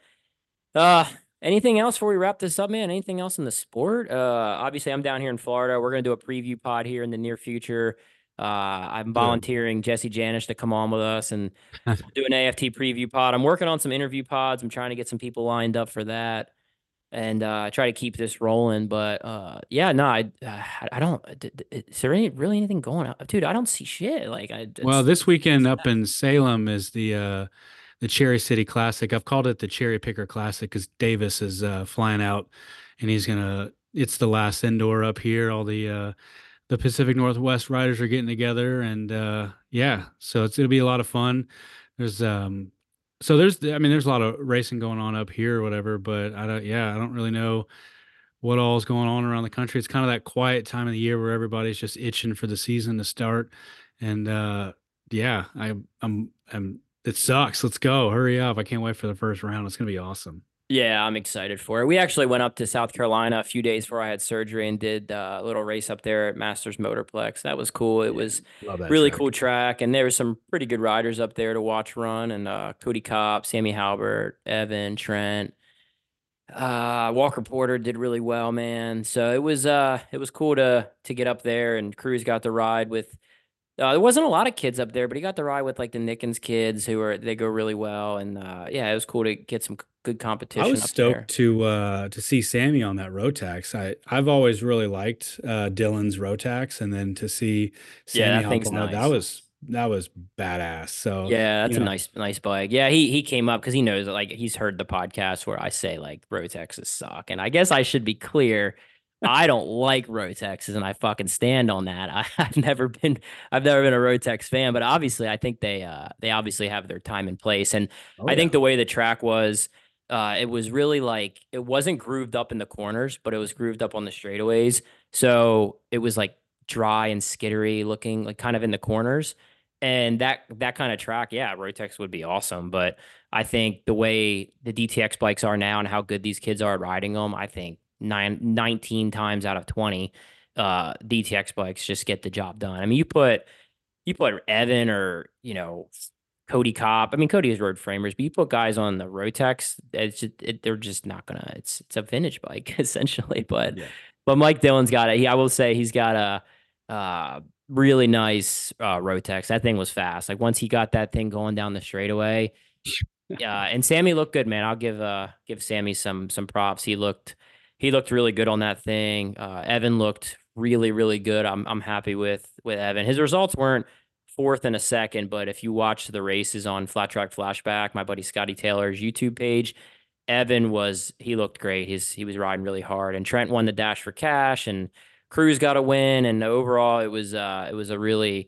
Speaker 2: uh, anything else before we wrap this up, man? Anything else in the sport? Uh, obviously, I'm down here in Florida. We're gonna do a preview pod here in the near future. Uh, I'm volunteering Jesse Janisch to come on with us and do an AFT preview pod. I'm working on some interview pods. I'm trying to get some people lined up for that and uh, try to keep this rolling. But uh, yeah, no, I, I don't. Is there any really anything going on, dude? I don't see shit. Like, I
Speaker 3: well, this weekend up in Salem is the uh, the Cherry City Classic. I've called it the Cherry Picker Classic because Davis is uh, flying out, and he's gonna. It's the last indoor up here. All the uh, the Pacific Northwest riders are getting together, and uh, yeah, so it's gonna be a lot of fun. There's um, so there's I mean there's a lot of racing going on up here or whatever, but I don't. Yeah, I don't really know what all is going on around the country. It's kind of that quiet time of the year where everybody's just itching for the season to start, and uh, yeah, I, I'm I'm it sucks. Let's go. Hurry up. I can't wait for the first round. It's to be awesome.
Speaker 2: Yeah, I'm excited for it. We actually went up to South Carolina a few days before I had surgery and did uh, a little race up there at Masters Motorplex. That was cool. It was really track. cool track, and there were some pretty good riders up there to watch run. And uh, Cody Kopp, Sammy Halbert, Evan, Trent, uh, Walker Porter did really well, man. So it was uh, it was cool to to get up there, and Cruz got to ride with uh, there wasn't a lot of kids up there, but he got to ride with like the Nickens kids who are they go really well, and uh, yeah, it was cool to get some good competition.
Speaker 3: I was stoked there. to uh, to see Sammy on that Rotax. I I've always really liked uh, Dylan's Rotax, and then to see Sammy yeah, that, nice. that was that was badass. So
Speaker 2: yeah, that's a know. nice nice bike. Yeah, he he came up because he knows like he's heard the podcast where I say like Rotaxes suck, and I guess I should be clear I don't like Rotaxes, and I fucking stand on that. I, have never been, I've never been a Rotax fan, but obviously, I think they, uh, they obviously have their time and place. And oh, I yeah. think the way the track was, uh, it was really like it wasn't grooved up in the corners, but it was grooved up on the straightaways. So it was like dry and skittery looking, like kind of in the corners. And that that kind of track, yeah, Rotax would be awesome. But I think the way the DTX bikes are now and how good these kids are at riding them, I think nine, 19 times out of 20, uh, DTX bikes just get the job done. I mean, you put, you put Evan or, you know, Cody Kopp. I mean, Cody is road framers, but you put guys on the Rotax, it's just, it, they're just not gonna. It's it's a vintage bike essentially. But yeah. but Mike Dillon's got it. He I will say he's got a uh, really nice uh, Rotax. That thing was fast. Like once he got that thing going down the straightaway, yeah. And Sammy looked good, man. I'll give uh give Sammy some some props. He looked he looked really good on that thing. Uh, Evan looked really, really good. I'm I'm happy with with Evan. His results weren't fourth and a second, but if you watch the races on Flat Track Flashback, my buddy Scotty Taylor's YouTube page, Evan was he looked great. He's he was riding really hard, and Trent won the dash for cash, and Cruz got a win, and overall it was uh it was a really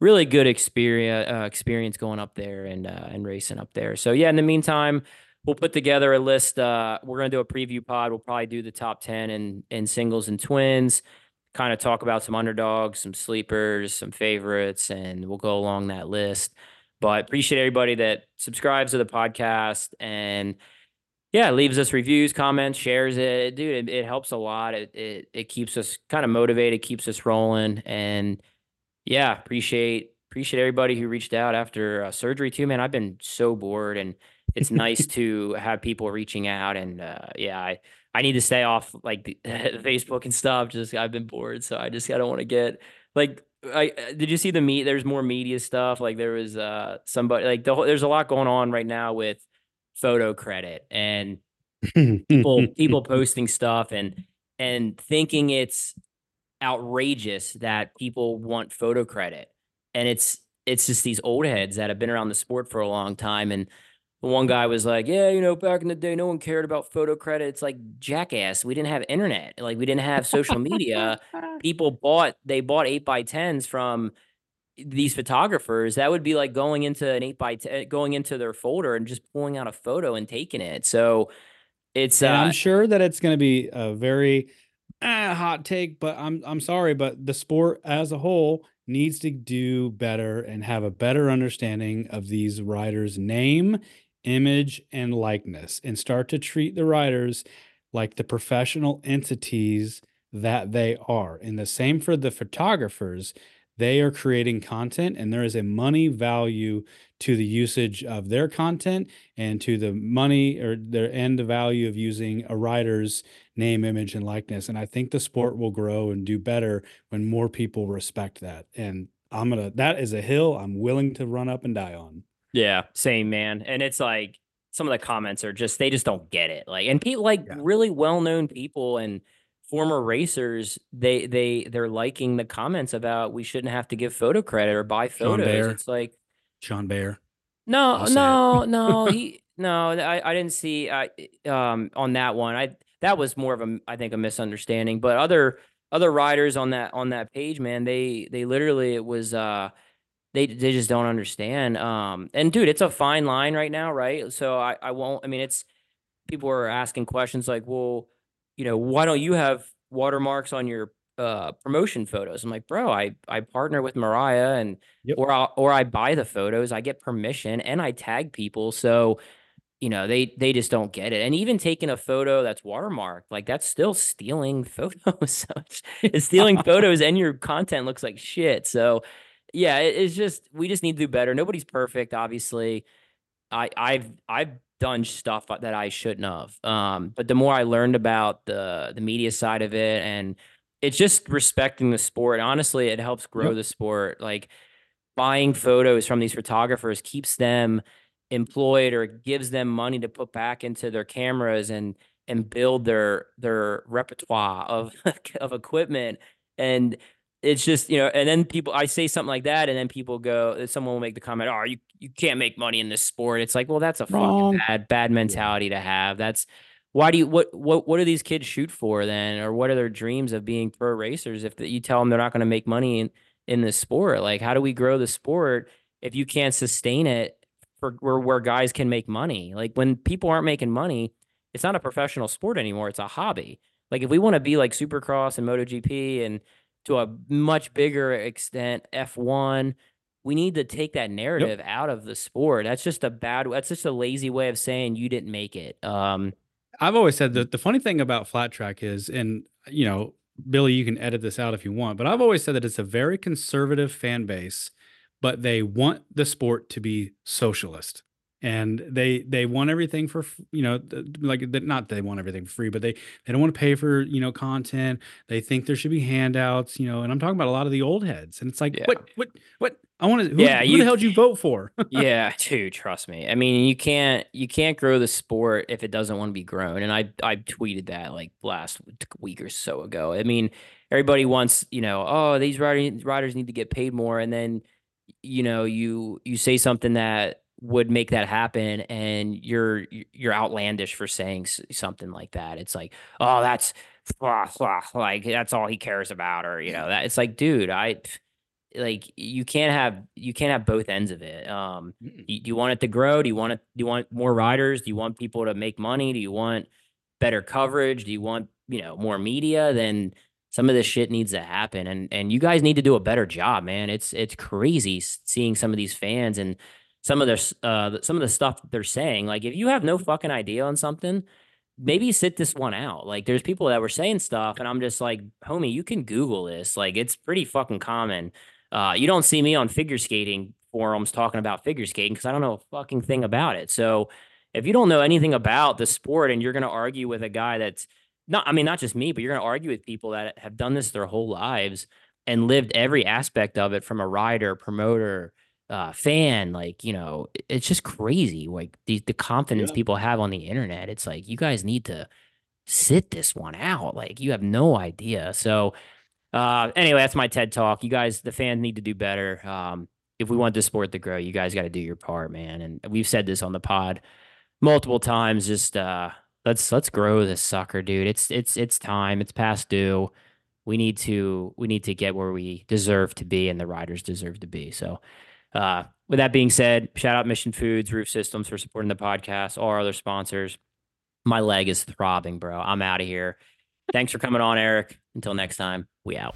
Speaker 2: really good experience uh, experience going up there and uh, and racing up there. So yeah, in the meantime we'll put together a list. Uh, we're gonna do a preview pod. We'll probably do the top ten and in singles and twins. Kind of talk about some underdogs, some sleepers, some favorites, and we'll go along that list. But appreciate everybody that subscribes to the podcast and yeah, leaves us reviews, comments, shares it. Dude, it, it helps a lot. It, it it keeps us kind of motivated, keeps us rolling, and yeah, appreciate appreciate everybody who reached out after uh, surgery too. Man, I've been so bored and it's nice to have people reaching out and uh, yeah i i need to stay off like the, facebook and stuff just i've been bored so i just i don't want to get like I uh, did you see the meet? There's more media stuff. Like there was uh somebody like the whole, there's a lot going on right now with photo credit and people people posting stuff and and thinking it's outrageous that people want photo credit and it's it's just these old heads that have been around the sport for a long time and one guy was like, "Yeah, you know, back in the day, no one cared about photo credit. It's like jackass. We didn't have internet. Like we didn't have social media. People bought they bought eight by tens from these photographers. That would be like going into an eight by ten, going into their folder and just pulling out a photo and taking it. So it's. Uh,
Speaker 3: I'm sure that it's going to be a very uh, hot take, but I'm I'm sorry, but the sport as a whole needs to do better and have a better understanding of these riders' name image and likeness and start to treat the writers like the professional entities that they are. And the same for the photographers. they are creating content and there is a money value to the usage of their content and to the money or their end value of using a writer's name, image, and likeness. And I think the sport will grow and do better when more people respect that. And I'm gonna that is a hill I'm willing to run up and die on.
Speaker 2: Yeah, same man. And it's like some of the comments are just they just don't get it. Like and people like
Speaker 3: Yeah.
Speaker 2: really well-known people and former racers, they they they're liking the comments about we shouldn't have to give photo credit or buy photos. It's like
Speaker 3: Sean Baer.
Speaker 2: no,
Speaker 3: I'll
Speaker 2: no, no, he no, I, I didn't see I um on that one. I that was more of a I think a misunderstanding. But other other riders on that on that page, man, they they literally it was uh they they just don't understand. Um and dude, it's a fine line right now, right? So I I won't I mean it's people are asking questions like, well, you know, why don't you have watermarks on your uh promotion photos? I'm like, bro, I I partner with Mariah and
Speaker 3: Yep.
Speaker 2: or I or I buy the photos, I get permission and I tag people. So, you know, they they just don't get it. And even taking a photo that's watermarked, like that's still stealing photos. It's stealing photos and your content looks like shit. So yeah, it, it's just we just need to do better. Nobody's perfect, obviously. I I've I've done stuff that I shouldn't have. Um, but the more I learned about the the media side of it and it's just respecting the sport. Honestly, it helps grow
Speaker 3: Yep.
Speaker 2: the sport. Like buying photos from these photographers keeps them employed or gives them money to put back into their cameras and and build their their repertoire of of equipment and it's just you know and then people i say something like that and then people go uh, someone will make the comment oh you you can't make money in this sport. It's like well that's a
Speaker 3: Wrong.
Speaker 2: fucking bad bad mentality to have. That's why do you what what what do these kids shoot for then? Or what are their dreams of being pro racers if you tell them they're not going to make money in in this sport? Like how do we grow the sport if you can't sustain it for where, where guys can make money? Like when people aren't making money it's not a professional sport anymore it's a hobby. Like if we want to be like supercross and MotoGP and to a much bigger extent F1 we need to take that narrative out of the sport. That's just a bad that's just a lazy way of saying you didn't make it um
Speaker 3: I've always said that the funny thing about flat track is, and you know, Billy, you can edit this out if you want, but I've always said that it's a very conservative fan base, but they want the sport to be socialist. And they they want everything for you know like not they want everything for free, but they they don't want to pay for you know content. They think there should be handouts, you know. And I'm talking about a lot of the old heads, and it's like
Speaker 2: Yeah.
Speaker 3: what what what I want to who,
Speaker 2: Yeah,
Speaker 3: who
Speaker 2: you-
Speaker 3: the hell did you vote for?
Speaker 2: yeah, too trust me. I mean, you can't you can't grow the sport if it doesn't want to be grown. And I I tweeted that like last week or so ago. I mean, everybody wants, you know, oh, these riders riders need to get paid more and then you know, you you say something that would make that happen and you're you're outlandish for saying something like that. It's like, "Oh, that's like that's all he cares about or you know, that it's like, dude, I like you can't have you can't have both ends of it. Um do you want it to grow? Do you want it? Do you want more riders? Do you want people to make money? Do you want better coverage? Do you want you know more media? Then some of this shit needs to happen, and and you guys need to do a better job, man. It's it's crazy seeing some of these fans and some of their uh some of the stuff they're saying. Like if you have no fucking idea on something. Maybe sit this one out. Like, there's people that were saying stuff, and I'm just like, homie, you can Google this. Like, it's pretty fucking common. Uh, you don't see me on figure skating forums talking about figure skating because I don't know a fucking thing about it. So if you don't know anything about the sport and you're going to argue with a guy that's not, I mean, not just me, but you're going to argue with people that have done this their whole lives and lived every aspect of it from a rider, promoter, uh, fan, like, you know, it's just crazy. Like the, the confidence
Speaker 3: Yeah.
Speaker 2: people have on the internet. It's like, you guys need to sit this one out. Like you have no idea. So, uh, anyway, that's my TED talk. You guys, the fans need to do better. Um, if we want the sport to grow, you guys got to do your part, man. And we've said this on the pod multiple times. Just uh, let's let's grow this sucker, dude. It's it's it's time. It's past due. We need to we need to get where we deserve to be, and the riders deserve to be. So, uh, with that being said, shout out Mission Foods, Roof Systems for supporting the podcast. All our other sponsors. My leg is throbbing, bro. I'm out of here. Thanks for coming on, Erik. Until next time, we out.